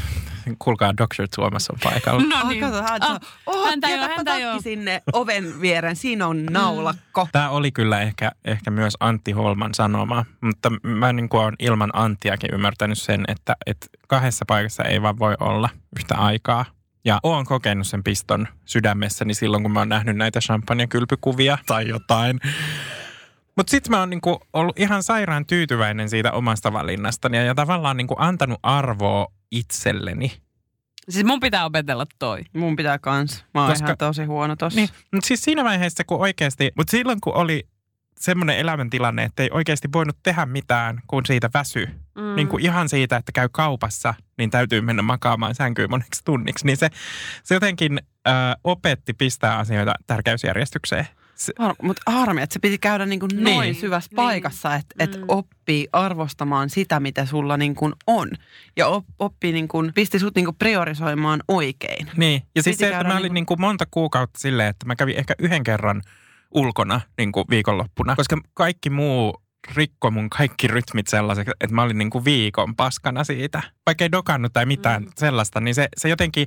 kuulkaa Dr. Tuomas on paikalla. No Oh, niin. kato, hän Ah, sanoo, oh, häntä jo, häntä jo. sinne oven viereen, siinä on naulakko. Tämä oli kyllä ehkä, ehkä myös Antti Holman sanoma, mutta mä niin kuin olen ilman Anttiakin ymmärtänyt sen, että, että kahdessa paikassa ei vaan voi olla yhtä aikaa. Ja oon kokenut sen piston sydämessäni silloin, kun mä oon nähnyt näitä champagne-kylpykuvia tai jotain. Mutta sitten mä oon niinku ollut ihan sairaan tyytyväinen siitä omasta valinnastani ja, ja tavallaan niinku antanut arvoa itselleni. Siis mun pitää opetella toi. Mun pitää kans. Mä oon Koska- ihan tosi huono tossa. Niin, mutta siis siinä vaiheessa, kun oikeasti, mutta silloin kun oli semmoinen elämäntilanne, että ei oikeasti voinut tehdä mitään, kun siitä väsy. Mm. Niin kuin ihan siitä, että käy kaupassa, niin täytyy mennä makaamaan sänkyyn moneksi tunniksi. Niin se, se jotenkin ö, opetti pistää asioita tärkeysjärjestykseen. Se, Har, mutta harmi, että se piti käydä niin kuin Niin. noin syvässä Niin. paikassa, että et Mm. oppii arvostamaan sitä, mitä sulla niin kuin on. Ja op, oppii, niin kuin, pisti sut niin kuin priorisoimaan oikein. niin. Ja siis se, että mä niin olin niin kuin monta kuukautta silleen, että mä kävin ehkä yhden kerran ulkona niin kuin viikonloppuna. Koska kaikki muu rikko mun kaikki rytmit sellaiseksi, että mä olin niin kuin viikon paskana siitä. Vaikka ei dokannut tai mitään mm. sellaista, niin se, se jotenkin,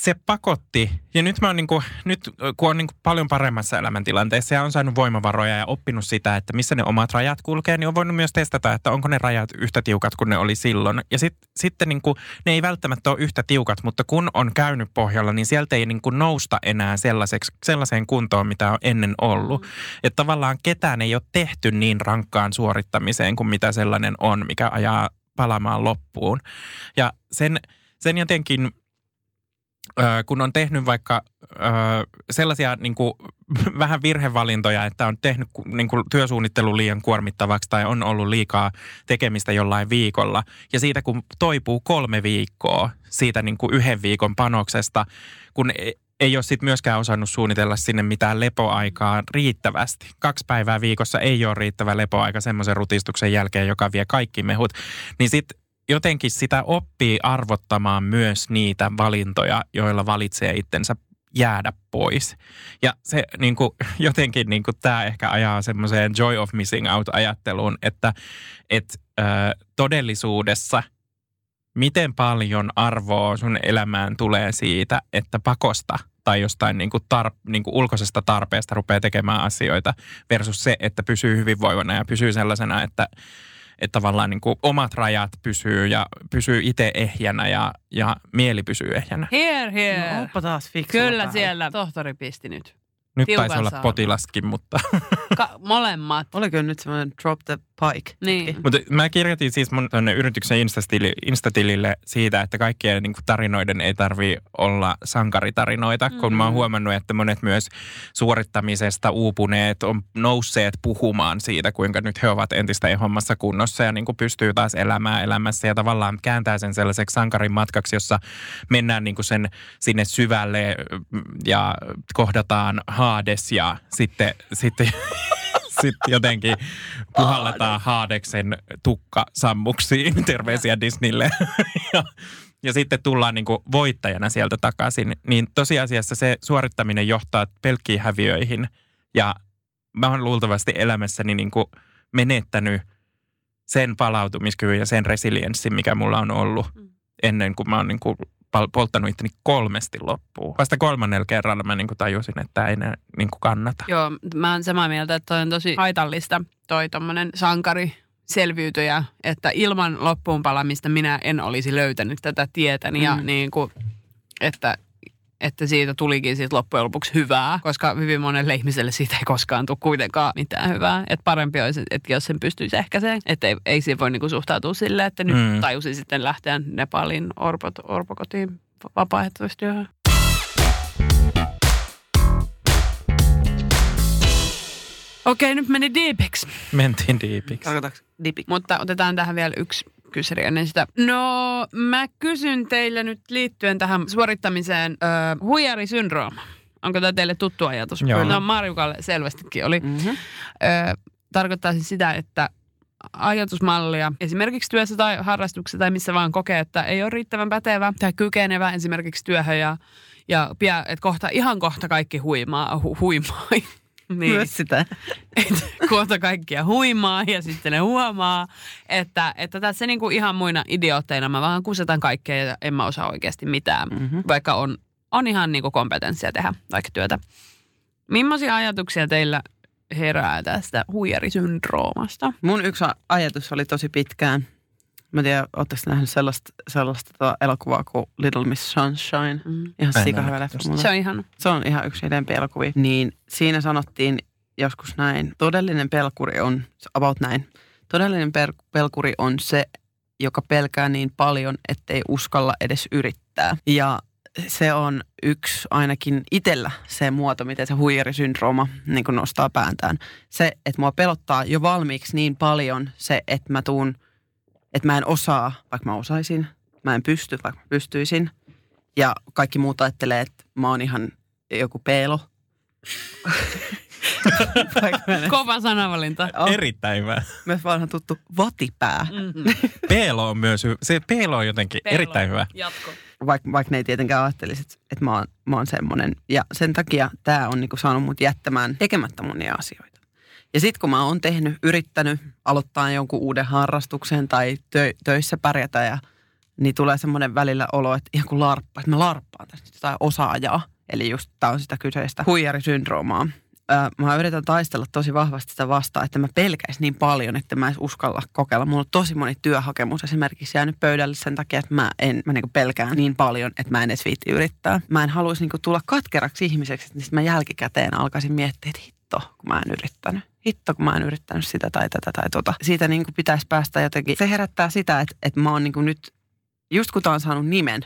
se pakotti. Ja nyt mä oon niin kuin, nyt kun on niin kuin paljon paremmassa elämäntilanteessa ja on saanut voimavaroja ja oppinut sitä, että missä ne omat rajat kulkee, niin on voinut myös testata, että onko ne rajat yhtä tiukat kuin ne oli silloin. Ja sit, sitten niin kuin, ne ei välttämättä ole yhtä tiukat, mutta kun on käynyt pohjalla, niin sieltä ei niin kuin nousta enää sellaiseksi, sellaiseen kuntoon, mitä on ennen ollut. Mm. Että tavallaan ketään ei ole tehty niin rankkaan suorittamiseen kuin mitä sellainen on, mikä ajaa palamaan loppuun. Ja sen, sen jotenkin kun on tehnyt vaikka sellaisia niin kuin, vähän virhevalintoja, että on tehnyt niin kuin, työsuunnittelu liian kuormittavaksi tai on ollut liikaa tekemistä jollain viikolla. Ja siitä kun toipuu kolme viikkoa siitä niin kuin yhden viikon panoksesta, kun e- ei ole sit myöskään osannut suunnitella sinne mitään lepoaikaa riittävästi. Kaksi päivää viikossa ei ole riittävä lepoaika semmoisen rutistuksen jälkeen, joka vie kaikki mehut. Niin sitten jotenkin sitä oppii arvottamaan myös niitä valintoja, joilla valitsee itsensä jäädä pois. Ja se niin kuin, jotenkin niin kuin, tämä ehkä ajaa semmoiseen joy of missing out-ajatteluun, että et, ö, todellisuudessa miten paljon arvoa sun elämään tulee siitä, että pakosta tai jostain niin kuin tar, niin kuin ulkoisesta tarpeesta rupeaa tekemään asioita versus se, että pysyy hyvinvoivana ja pysyy sellaisena, että, että tavallaan niin kuin omat rajat pysyy ja pysyy itse ehjänä ja, ja mieli pysyy ehjänä. Here, here. No, oppa taas fiksu. Kyllä siellä. Tohtori pisti nyt. Nyt Tiukan taisi olla saunan. potilaskin, mutta, Ka- molemmat. Oliko nyt semmoinen drop the pike? Niin. mutta mä kirjoitin siis mun tonne yrityksen Instatili, Instatilille siitä, että kaikkien niin kuin tarinoiden ei tarvi olla sankaritarinoita, mm-hmm. kun mä oon huomannut, että monet myös suorittamisesta uupuneet on nousseet puhumaan siitä, kuinka nyt he ovat entistä ehommassa kunnossa ja niin kuin pystyy taas elämään elämässä ja tavallaan kääntää sen sellaiseksi sankarin matkaksi, jossa mennään niin kuin sen sinne syvälle mm, ja kohdataan Hades ja sitten, sitten sitten jotenkin puhalletaan Haadeksen tukka sammuksiin. Terveisiä Disneylle. ja, ja sitten tullaan niin kuin voittajana sieltä takaisin. Niin tosiasiassa se suorittaminen johtaa pelkkiin häviöihin. Ja mä oon luultavasti elämässäni niin kuin menettänyt sen palautumiskyvyn ja sen resilienssin, mikä mulla on ollut Mm. ennen kuin mä oon niin kuin polttanut itteni kolmesti loppuun. Vasta kolmannella kerralla mä niin kuin tajusin, että ei enää niin kuin kannata. Joo, mä oon samaa mieltä, että toi on tosi haitallista toi tommonen sankari selviytyjä, että ilman loppuun palamista minä en olisi löytänyt tätä tietäni ja Mm. niin kuin, että, että siitä tulikin siitä loppujen lopuksi hyvää, koska hyvin monelle ihmiselle siitä ei koskaan tule kuitenkaan mitään hyvää. Että parempi olisi, että jos sen pystyisi ehkäiseen, että ei, ei siinä voi niinku suhtautua silleen, että nyt Mm. mm. tajusi sitten lähteä Nepalin orpot, orpokotiin vapaaehtoistyöhön. Okei, nyt meni deepiksi. Mentiin diipiksi. Tarkoitatko dipi? Mutta otetaan tähän vielä yksi kyseri ennen sitä. No, mä kysyn teille nyt liittyen tähän suorittamiseen ö, huijarisyndrooma. Onko tämä teille tuttu ajatus? Joo. No, Marjukalle selvästikin oli. Mm-hmm. Ö, tarkoittaa siis sitä, että ajatusmallia esimerkiksi työssä tai harrastuksessa tai missä vaan kokee, että ei ole riittävän pätevä tai kykenevä esimerkiksi työhön ja, ja pian, että kohta, ihan kohta kaikki huimaa, hu, huimaa. Niin Myös sitä. että kohta kaikkia huimaa ja sitten ne huomaa, että, että tässä niinku ihan muina idiootteina mä vaan kusetan kaikkea ja en mä osaa oikeasti mitään, Mm-hmm. vaikka on, on ihan niinku kompetenssia tehdä vaikka työtä. Millaisia ajatuksia teillä herää tästä huijarisyndroomasta? Mun yksi ajatus oli tosi pitkään. Mä en tiedä, ootteko nähnyt sellaista, sellaista tota elokuvaa kuin Little Miss Sunshine? Mm. Ihan sika hyvä leffa mulle. Se on ihan, Se on ihan yksi lempielokuvia. Niin siinä sanottiin joskus näin. Todellinen pelkuri on, about näin. Todellinen per- pelkuri on se, joka pelkää niin paljon, ettei uskalla edes yrittää. Ja se on yksi ainakin itsellä se muoto, miten se huijarisyndrooma niin nostaa pääntään. Se, että mua pelottaa jo valmiiksi niin paljon se, että mä tuun, että mä en osaa, vaikka mä osaisin. Mä en pysty, vaikka mä pystyisin. Ja kaikki muut ajattelee, että mä oon ihan joku peelo. kova sanavalinta. oh, Erittäin hyvä. myös vanha tuttu vatipää. Mm-hmm. Peelo on myös hyvä. Se peelo on jotenkin Peelo. erittäin hyvä. Jatko. vaikka, vaikka ne ei tietenkään ajattelisi, että, että mä, oon, mä oon semmoinen. Ja sen takia tämä on niinku saanut mut jättämään tekemättä monia asioita. Ja sitten kun mä oon tehnyt, yrittänyt aloittaa jonkun uuden harrastuksen tai tö, töissä pärjätä, ja, niin tulee semmoinen välillä olo, että ihan kuin larppa, että mä larppaan tässä nyt jotain osaajaa. Eli just tämä on sitä kyseistä huijarisyndroomaa. Mä yritän taistella tosi vahvasti sitä vastaan, että mä pelkäisin niin paljon, että mä en uskalla kokeilla. Mulla on tosi moni työhakemus esimerkiksi jäänyt pöydälle sen takia, että mä, en, mä niinku pelkään niin paljon, että mä en edes viitti yrittää. Mä en haluaisi niinku tulla katkeraksi ihmiseksi, että mä jälkikäteen alkaisin miettiä, että hitto, kun mä en yrittänyt. Hitto, kun mä en yrittänyt sitä tai tätä tai tota. Siitä niinku pitäisi päästä jotenkin. Se herättää sitä, että, että mä oon niinku nyt, just kun tää on saanut nimen,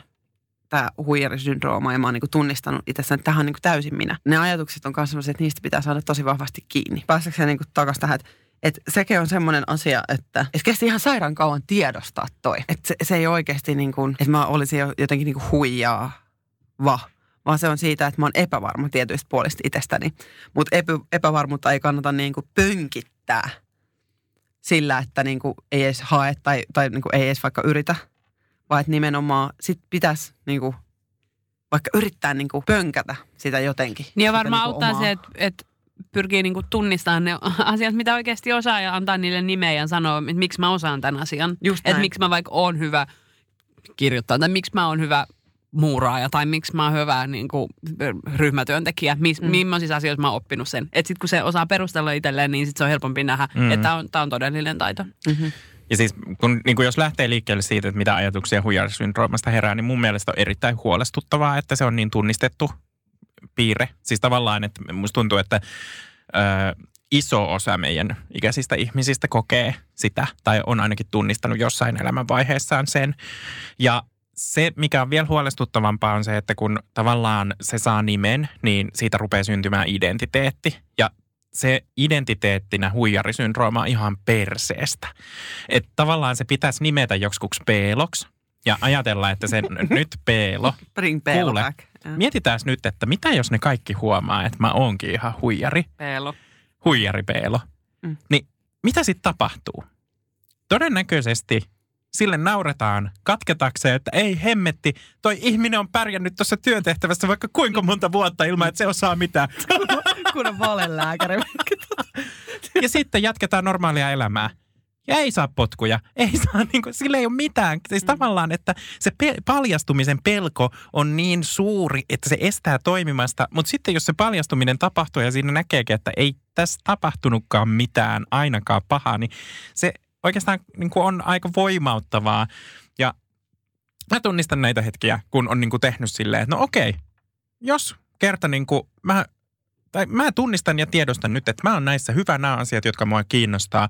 tämä huijarisyndrooma ja mä oon niinku tunnistanut itsessäni, että tämähän on niinku täysin minä. Ne ajatukset on myös sellaisia, että niistä pitää saada tosi vahvasti kiinni. Päästäkseni niinku takaisin tähän, että et sekin on semmoinen asia, että et kesti ihan sairaan kauan tiedostaa toi. Että se, se ei oikeasti niin kuin, että mä olisin jo jotenkin niin kuin huijaa va, vaan se on siitä, että mä oon epävarma tietyistä puolista itsestäni. Mutta epä, epävarmuutta ei kannata niin kuin pönkittää sillä, että niin kuin ei edes hae tai, tai niin kuin ei edes vaikka yritä, vaan että nimenomaan sit pitäisi niin kuin, vaikka yrittää niin kuin pönkätä sitä jotenkin. Niin ja varmaan niinku auttaa omaa- se, että, että pyrkii niinku tunnistamaan ne asiat, mitä oikeasti osaa ja antaa niille nimeä ja sanoa, että miksi mä osaan tämän asian. Että miksi mä vaikka oon hyvä kirjoittaa tai miksi mä oon hyvä muuraaja tai miksi mä oon hyvä niin kuin, ryhmätyöntekijä, Mis, mm. Millaisissa asioissa mä oon oppinut sen. Että sitten kun se osaa perustella itselleen, niin sit se on helpompi nähdä, Mm. että tämä on, tää on todellinen taito. Mhm. Ja siis kun, niin kuin jos lähtee liikkeelle siitä, että mitä ajatuksia huijarisyndroomasta herää, niin mun mielestä on erittäin huolestuttavaa, että se on niin tunnistettu piirre. Siis tavallaan, että musta tuntuu, että ö, iso osa meidän ikäisistä ihmisistä kokee sitä, tai on ainakin tunnistanut jossain elämänvaiheessaan sen. Ja se, mikä on vielä huolestuttavampaa, on se, että kun tavallaan se saa nimen, niin siitä rupeaa syntymään identiteetti. Ja se identiteettinä huijarisyndrooma on ihan perseestä. Että tavallaan se pitäisi nimetä joksikuksi peeloksi ja ajatella, että se nyt peelo. Bring Peelo Kuule. back. Mietitään nyt, että mitä jos ne kaikki huomaa, että mä oonkin ihan huijari, Peelo. huijaripeelo. Mm. Niin mitä sitten tapahtuu? Todennäköisesti sille nauretaan katketakseen, että ei hemmetti, toi ihminen on pärjännyt tuossa työtehtävässä vaikka kuinka monta vuotta ilman, että se osaa mitään. Kun on valelääkäri. Ja sitten jatketaan normaalia elämää. ja ei saa potkuja. Ei saa, niin kuin, sillä ei ole mitään. Siis mm. tavallaan, että se pe- paljastumisen pelko on niin suuri, että se estää toimimasta. Mutta sitten jos se paljastuminen tapahtuu ja siinä näkeekin, että ei tässä tapahtunutkaan mitään, ainakaan pahaa, niin se oikeastaan niin kuin on aika voimauttavaa. Ja mä tunnistan näitä hetkiä, kun on niin kuin tehnyt silleen, että no okei, jos kerta niin kuin mä, tai mä tunnistan ja tiedostan nyt, että mä oon näissä hyvä nämä asiat, jotka mua kiinnostaa,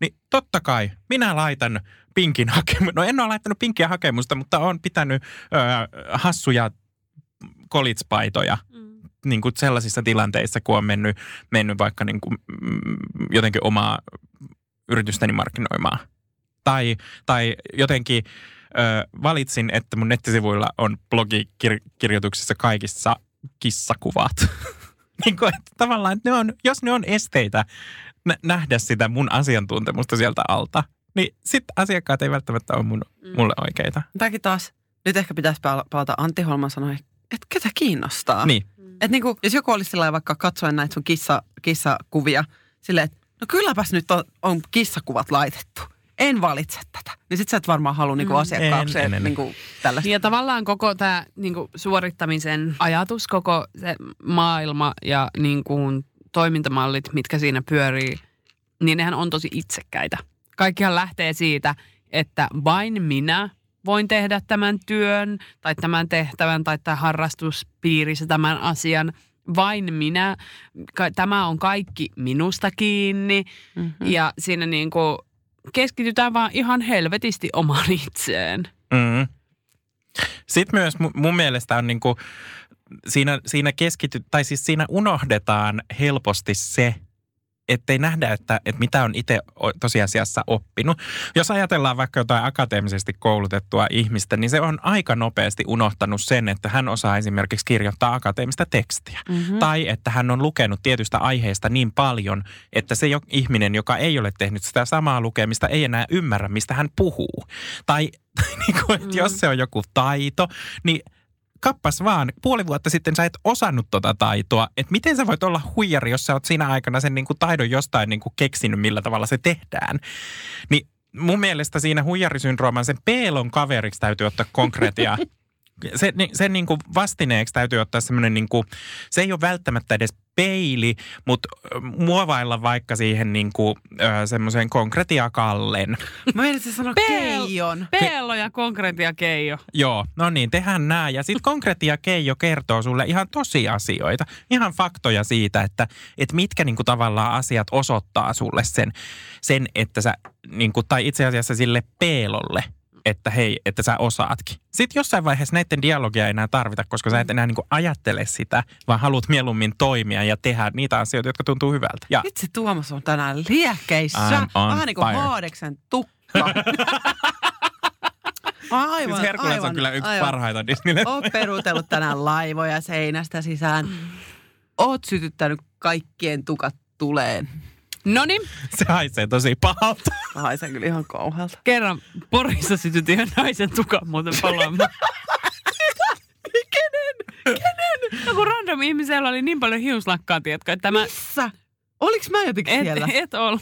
niin totta kai minä laitan pinkin hakemusta. No en ole laittanut pinkkiä hakemusta, mutta olen pitänyt öö, hassuja kolitspaitoja mm. niin kuin sellaisissa tilanteissa, kun on mennyt, mennyt vaikka niin kuin, mm, jotenkin omaa yritystäni markkinoimaan. Tai, tai jotenkin ö, valitsin, että mun nettisivuilla on blogikirjoituksissa kaikissa kissakuvat. niin kuin, että tavallaan, että ne on, jos ne on esteitä nä- nähdä sitä mun asiantuntemusta sieltä alta, niin sitten asiakkaat ei välttämättä ole mun, Mm. mulle oikeita. Tämäkin taas, nyt ehkä pitäisi pala- palata Antti Holman sanoi, että ketä kiinnostaa. Niin. Että niinku, jos joku olisi sillä vaikka katsoen näitä sun kissa, kissakuvia, silleen, että no kylläpäs nyt on, on kissakuvat laitettu. En valitse tätä. Niin sit sä et varmaan halua niinku Mm. asiakkaakseen En, en, en. niinku tällaista. Ja tavallaan koko tämä niinku, suorittamisen ajatus, koko se maailma ja niinku, toimintamallit, mitkä siinä pyörii, niin nehän on tosi itsekkäitä. Kaikkihan lähtee siitä, että vain minä voin tehdä tämän työn tai tämän tehtävän tai tämän harrastuspiirissä tämän asian. Vain minä. Ka- Tämä on kaikki minusta kiinni. Mm-hmm. Ja siinä niinku keskitytään vaan ihan helvetisti omaan itseen. Mm. Sitten myös mu- mun mielestä on niinku, siinä, siinä keskity, tai siis siinä unohdetaan helposti se, ettei nähdä, että, että mitä on itse tosiasiassa oppinut. Jos ajatellaan vaikka jotain akateemisesti koulutettua ihmistä, niin se on aika nopeasti unohtanut sen, että hän osaa esimerkiksi kirjoittaa akateemista tekstiä. Mm-hmm. Tai että hän on lukenut tietystä aiheesta niin paljon, että se jo, ihminen, joka ei ole tehnyt sitä samaa lukemista, ei enää ymmärrä, mistä hän puhuu. Tai, tai niin kuin, että Mm. jos se on joku taito, niin kappas vaan, puoli vuotta sitten sä et osannut tota taitoa, että miten sä voit olla huijari, jos sä oot siinä aikana sen niin kuin taidon jostain niin kuin keksinyt, millä tavalla se tehdään. Niin mun mielestä siinä huijarisyndrooman sen peelon kaveriksi täytyy ottaa konkreettia. Se, sen niin kuin vastineeksi täytyy ottaa semmoinen, niin kuin, se ei ole välttämättä edes peili, mutta muovailla vaikka siihen niin kuin, ö, semmoisen konkretiakallen. Mä menisin sanoa Pel- Keijon. Pello ja konkretia Keijo. Joo, no niin, tehän nää. Ja sitten konkretia Keijo kertoo sulle ihan tosiasioita, ihan faktoja siitä, että, että mitkä niinku tavallaan asiat osoittaa sulle sen, sen että sä, niinku, tai itse asiassa sille peelolle, että hei, että sä osaatkin. Sitten jossain vaiheessa näiden dialogia ei enää tarvita, koska sä et enää niinku ajattele sitä, vaan haluat mieluummin toimia ja tehdä niitä asioita, jotka tuntuu hyvältä. Ja Itse Tuomas on tänään liekkeissä. Vähän niin kuin. Haadeksen tukka. aivan, siis Herkules aivan, on kyllä yksi aivan. parhaita Disneylle. Oot peruutellut tänään laivoja seinästä sisään. Oot sytyttänyt kaikkien tukat tuleen. No niin, Se haisee tosi pahalta. Haisee kyllä ihan kauhealta. kerran Porissa sytytin yhden naisen tukan muuten palaamaan. Kenen? Kenen? Joku random ihmisellä oli niin paljon hiuslakkaa, tiedätkö, että tämä... Missä? Oliks mä jotenkin Et, siellä? et ol,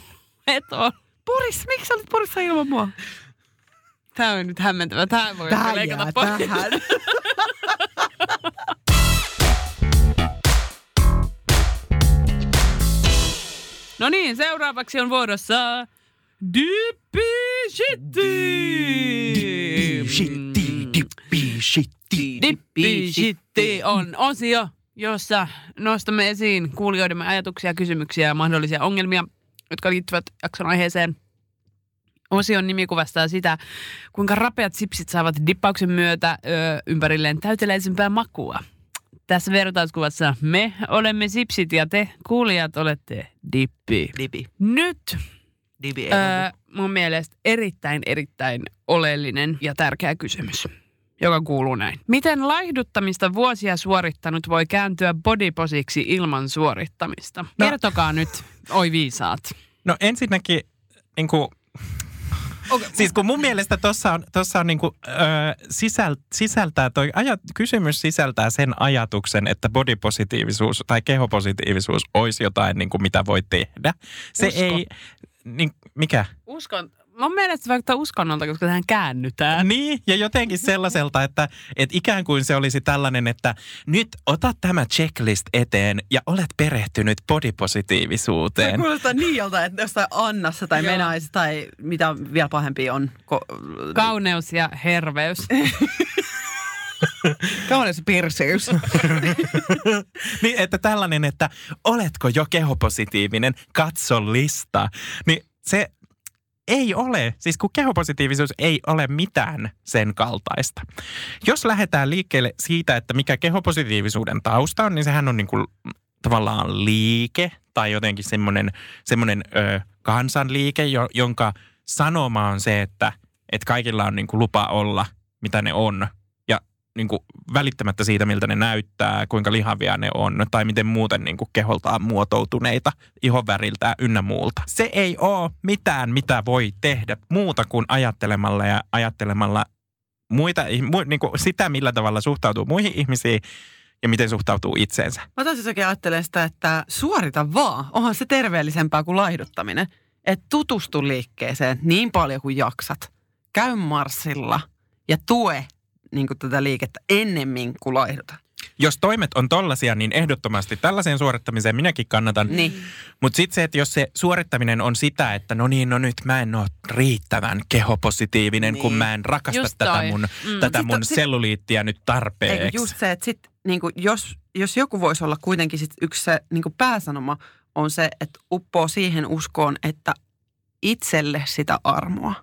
et ol. Poris, miksi sä olit Porissa ilman mua? Tämä on nyt hämmentävä. Tämä voi Tää leikata jää pois. tähän. No niin, seuraavaksi on vuorossa Dippi Shitti. dippi, shitti, Dippi Shitti on osio, jossa nostamme esiin kuulijoidemme ajatuksia, kysymyksiä ja mahdollisia ongelmia, jotka liittyvät jakson aiheeseen. Osion nimi kuvastaa sitä, kuinka rapeat sipsit saavat dippauksen myötä ö, ympärilleen täyteläisempää makua. Tässä vertauskuvassa me olemme sipsit ja te kuulijat olette dippi. Dipi, Nyt dipi ei Öö, öö, mun mielestä erittäin, erittäin oleellinen ja tärkeä kysymys, joka kuuluu näin. Miten laihduttamista vuosia suorittanut voi kääntyä bodyposiksi ilman suorittamista? No. Kertokaa nyt, oi viisaat. No ensinnäkin, niin kuin, Okay. siis kun mun mielestä tuossa on, tossa on niin kuin, ö, sisäl, sisältää, toi ajat, kysymys sisältää sen ajatuksen, että bodypositiivisuus tai kehopositiivisuus olisi jotain, niin kuin, mitä voi tehdä. Se Usko. ei, niin, mikä? Uskon, mun mielestä se vaikuttaa uskonnolta, koska tähän käännytään. Niin, ja jotenkin sellaiselta, että, että ikään kuin se olisi tällainen, että nyt ota tämä checklist eteen ja olet perehtynyt Se bodypositiivisuuteen. kuulostaa niin jolta, että jostain Annassa tai Joo. Menaissa tai mitä vielä pahempi on. Ko- Kauneus ja herveys. Kauneus ja pirseys. Niin, että tällainen, että oletko jo kehopositiivinen, katso lista. Niin se ei ole, siis kun kehopositiivisuus ei ole mitään sen kaltaista. Jos lähdetään liikkeelle siitä, että mikä kehopositiivisuuden tausta on, niin sehän on niin kuin tavallaan liike tai jotenkin semmoinen, semmoinen ö, kansanliike, jo, jonka sanoma on se, että, että kaikilla on niin kuin lupa olla, mitä ne on. Niin kuin välittämättä siitä, miltä ne näyttää, kuinka lihavia ne on tai miten muuten niin kuin keholtaan muotoutuneita ihonväriltään ynnä muulta. Se ei ole mitään, mitä voi tehdä muuta kuin ajattelemalla ja ajattelemalla muita, mu, niin kuin sitä, millä tavalla suhtautuu muihin ihmisiin ja miten suhtautuu itseensä. Mä taas oikein ajattelen sitä, että suorita vaan. Onhan se terveellisempää kuin laihduttaminen. Että tutustu liikkeeseen niin paljon kuin jaksat. Käy marssilla ja tue niin kuin tätä liikettä ennemmin kuin laihduta. Jos toimet on tollasia, niin ehdottomasti tällaiseen suorittamiseen minäkin kannatan. Niin. Mutta sitten se, että jos se suorittaminen on sitä, että no niin, no nyt mä en ole riittävän kehopositiivinen, niin. kun mä en rakasta Just tätä toi. mun, Mm. tätä Sit mun on- sit- selluliittiä nyt tarpeeksi. Eikö just se, että sit, niin kuin, jos, jos joku voisi olla kuitenkin sit yksi se niin kuin pääsanoma on se, että uppoo siihen uskoon, että itselle sitä armoa.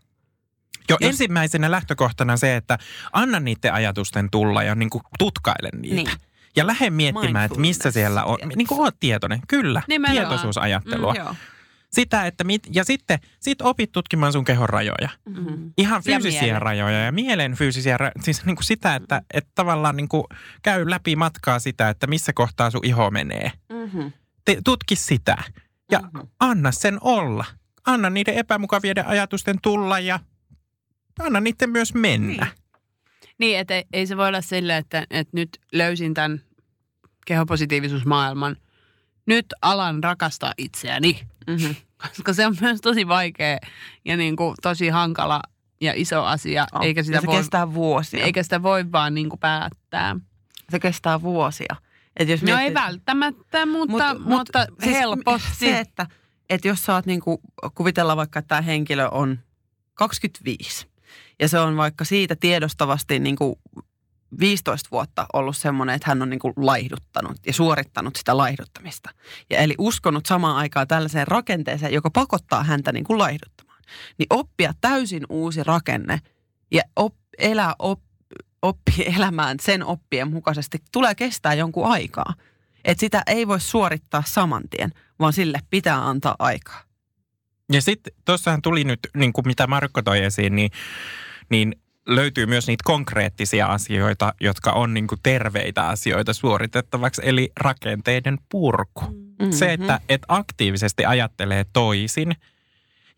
Jo Jos- ensimmäisenä lähtökohtana se, että anna niiden ajatusten tulla ja niin kuin tutkaile niitä. Niin. Ja lähde miettimään, että missä siellä on, niin kuin oot tietoinen. Kyllä, Nimenomaan. tietoisuusajattelua. Mm, joo. Sitä, että mit, ja sitten sit opit tutkimaan sun kehon rajoja. Mm-hmm. Ihan Ja fyysisiä mielen. rajoja ja mielen fyysisiä rajoja. Siis niin kuin sitä, että, että tavallaan niin kuin käy läpi matkaa sitä, että missä kohtaa sun iho menee. Mm-hmm. Te, tutki sitä ja Mhm. anna sen olla. Anna niiden epämukavien ajatusten tulla ja anna niiden myös mennä. Niin, että ei, ei se voi olla silleen, että, että nyt löysin tämän kehopositiivisuusmaailman. Nyt alan rakastaa itseäni, Mm-hmm. koska se on myös tosi vaikea ja niin kuin tosi hankala ja iso asia, eikä sitä, ja se voi, kestää vuosia. eikä sitä voi vaan niin kuin päättää. Se kestää vuosia. Et jos No ei välttämättä, mutta, mutta, mutta siis helposti. Se, että, että jos sä oot niinku, kuvitellaan vaikka, että tämä henkilö on 25 ja se on vaikka siitä tiedostavasti niinku 15 vuotta ollut semmoinen, että hän on niinku laihduttanut ja suorittanut sitä laihduttamista. Ja eli uskonut samaan aikaan tällaiseen rakenteeseen, joka pakottaa häntä niinku laihduttamaan. Niin oppia täysin uusi rakenne ja op, elää op, oppia elämään sen oppien mukaisesti tulee kestää jonkun aikaa. Että sitä ei voi suorittaa saman tien, vaan sille pitää antaa aikaa. Ja sitten tuossahan tuli nyt, niin kuin mitä Markko toi esiin, niin, niin löytyy myös niitä konkreettisia asioita, jotka on niin kuin terveitä asioita suoritettavaksi, eli rakenteiden purku. Mm-hmm. Se, että et aktiivisesti ajattelee toisin.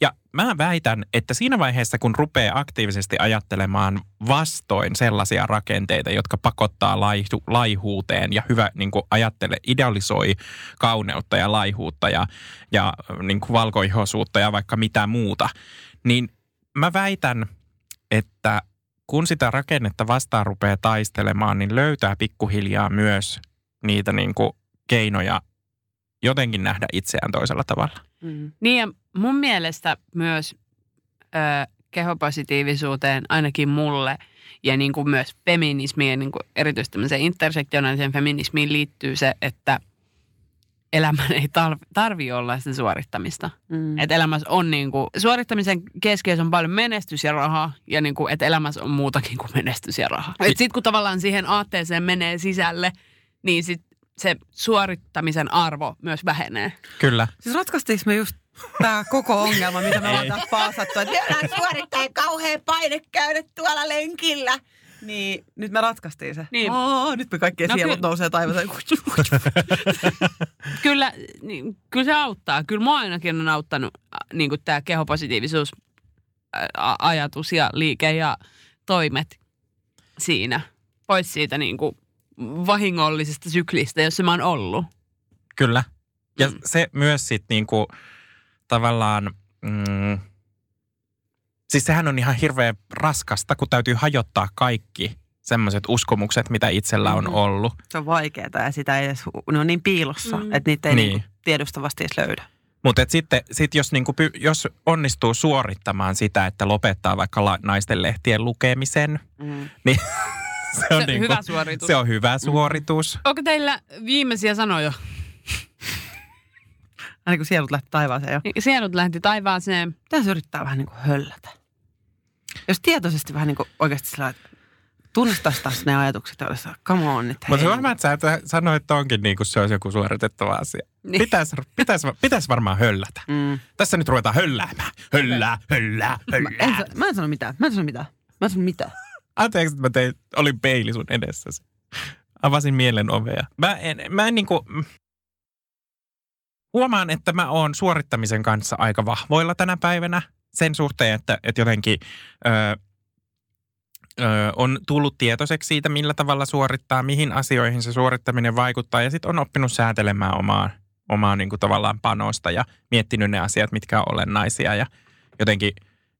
Ja mä väitän, että siinä vaiheessa, kun rupeaa aktiivisesti ajattelemaan vastoin sellaisia rakenteita, jotka pakottaa laihu, laihuuteen ja hyvä niin kuin ajattele, idealisoi kauneutta ja laihuutta ja, ja niin kuin valkoihoisuutta ja vaikka mitä muuta, niin mä väitän, että kun sitä rakennetta vastaan rupeaa taistelemaan, niin löytää pikkuhiljaa myös niitä niin kuin keinoja jotenkin nähdä itseään toisella tavalla. Mm. Niin ja mun mielestä myös ö, kehopositiivisuuteen, ainakin mulle, ja niin kuin myös feminismiin, niin kuin erityisesti tämmöiseen intersektionaaliseen feminismiin liittyy se, että elämän ei tarvi, tarvi olla sitä suorittamista. Mm. Että elämässä on niin kuin, suorittamisen keskiössä on paljon menestys ja rahaa, ja niin kuin, että elämässä on muutakin kuin menestys ja rahaa. Sitten kun tavallaan siihen aatteeseen menee sisälle, niin sit se suorittamisen arvo myös vähenee. Kyllä. Siis ratkaistiinko me just tämä koko ongelma, mitä me ollaan tässä paasattu, että suorittaa kauhean paine käydä tuolla lenkillä. Niin nyt me ratkaistiin se. Niin. Oo, nyt me kaikkien No sielut kyllä. nousee taivaseen. Kyllä, niin, kyllä se auttaa. Kyllä mua ainakin on auttanut niin tämä kehopositiivisuus ajatus ja liike ja toimet siinä. Pois siitä niin kuin vahingollisesta syklistä, jossa mä oon ollut. Kyllä. Ja Mm. se myös sitten niinku tavallaan Mm, siis sehän on ihan hirveän raskasta, kun täytyy hajottaa kaikki semmoiset uskomukset, mitä itsellä on Mhm. ollut. Se on vaikeaa ja sitä ei edes, ne on niin piilossa, Mm. mm. että niitä ei Niin. niin. niinku tiedostavasti edes löydä. Mutta sitten sit jos, niinku, jos onnistuu suorittamaan sitä, että lopettaa vaikka la- naisten lehtien lukemisen, Mm. niin se on, Se niinku, hyvä suoritus. se on hyvä suoritus. Onko teillä viimeisiä sanoja? Aina kun sielut lähtee taivaaseen jo. Sielut lähti taivaaseen. Pitäisi yrittää vähän niin kuin höllätä. Jos tietoisesti vähän niin kuin oikeasti sillä tunnistaisi taas ne ajatukset, sä, come on nyt. Mutta on että sä et sano, että onkin niin kuin se olisi joku suoritettava asia. Niin. Pitäisi pitäis, pitäis varmaan höllätä. Mm. Tässä nyt ruvetaan hölläämään. Höllää, höllää, Mä, en, höllää. sa- mä en sano mitään. Mä en sano mitään. Mä en sano mitään. Anteeksi, että mä tein, olin peili sun edessäsi. Avasin mielen ovea. Mä en, mä en niinku... mm. Huomaan, että mä oon suorittamisen kanssa aika vahvoilla tänä päivänä. Sen suhteen, että, että jotenkin ö, ö, on tullut tietoiseksi siitä, millä tavalla suorittaa, mihin asioihin se suorittaminen vaikuttaa. Ja sitten on oppinut säätelemään omaa, omaa niinku tavallaan panosta ja miettinyt ne asiat, mitkä on olennaisia. Ja jotenkin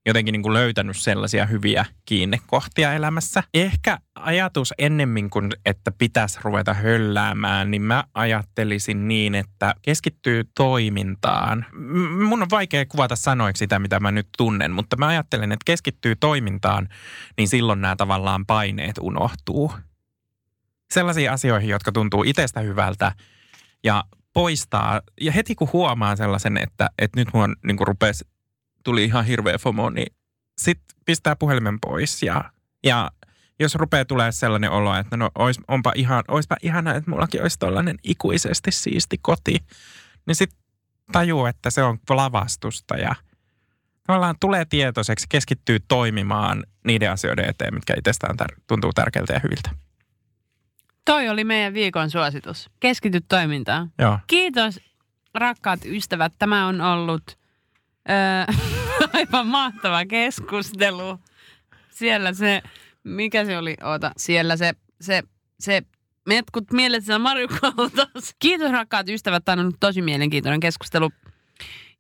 jotenkin niin kuin löytänyt sellaisia hyviä kiinnekohtia elämässä. Ehkä ajatus ennemmin kuin, että pitäisi ruveta hölläämään, niin mä ajattelisin niin, että keskittyy toimintaan. Mun on vaikea kuvata sanoiksi sitä, mitä mä nyt tunnen, mutta mä ajattelen, että keskittyy toimintaan, niin silloin nämä tavallaan paineet unohtuu. Sellaisiin asioihin, jotka tuntuu itsestä hyvältä ja poistaa. Ja heti kun huomaa sellaisen, että, että nyt mua niin rupesi tuli ihan hirveä FOMO, niin sit pistää puhelimen pois ja, ja jos rupeaa tulee sellainen olo, että no ois, onpa ihan, oispa ihana, että mullakin olisi tollainen ikuisesti siisti koti, niin sit tajuu, että se on lavastusta ja tavallaan tulee tietoiseksi, keskittyy toimimaan niiden asioiden eteen, mitkä itsestään tär- tuntuu tärkeiltä ja hyviltä. Toi oli meidän viikon suositus. Keskity toimintaan. Joo. Kiitos rakkaat ystävät. Tämä on ollut öö, aivan mahtava keskustelu. Siellä se, mikä se oli, oota, siellä se, se, se metkut mielessä Marjukaltas. Kiitos rakkaat ystävät, tämä on ollut tosi mielenkiintoinen keskustelu.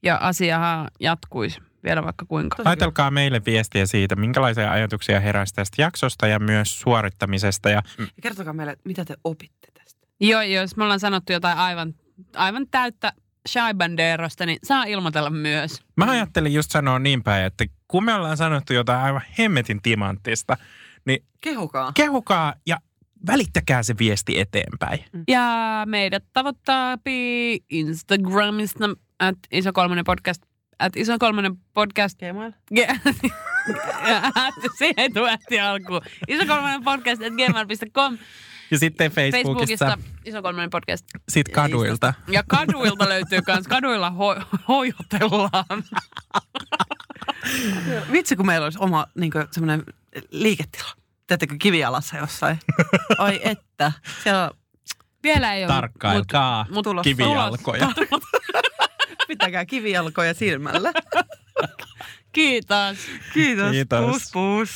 Ja asiahan jatkuisi vielä vaikka kuinka. Laitelkaa meille viestiä siitä, minkälaisia ajatuksia heräsi tästä jaksosta ja myös suorittamisesta. Ja Ja kertokaa meille, mitä te opitte tästä. Joo, jos me ollaan sanottu jotain aivan, aivan täyttä Shai Banderasta, niin saa ilmoitella myös. Mä ajattelin just sanoa niin päin, että kun me ollaan sanottu jotain aivan hemmetin timanttista, niin Kehukaa. kehukaa ja välittäkää se viesti eteenpäin. Ja meidät tavoittaa pi- Instagramista at iso kolmonen podcast at iso kolmonen podcast Gmail. Ge- at, ei tule ähti alkuun. Iso kolmonen podcast at gmail.com Ja sitten Facebookista, Facebookista iso kolmonen podcast. sit kaduilta. Ja kaduilta löytyy myös. Kaduilla ho- hoijotellaan. Vitsi, kun meillä olisi oma niin semmoinen liiketila. Teettekö kivialassa jossain? Ai että. Siellä on, Vielä ei ole. Tarkkailkaa mut tulos- kivijalkoja. pitäkää kivijalkoja silmällä. Kiitos. Kiitos. Kiitos. Puus, puus.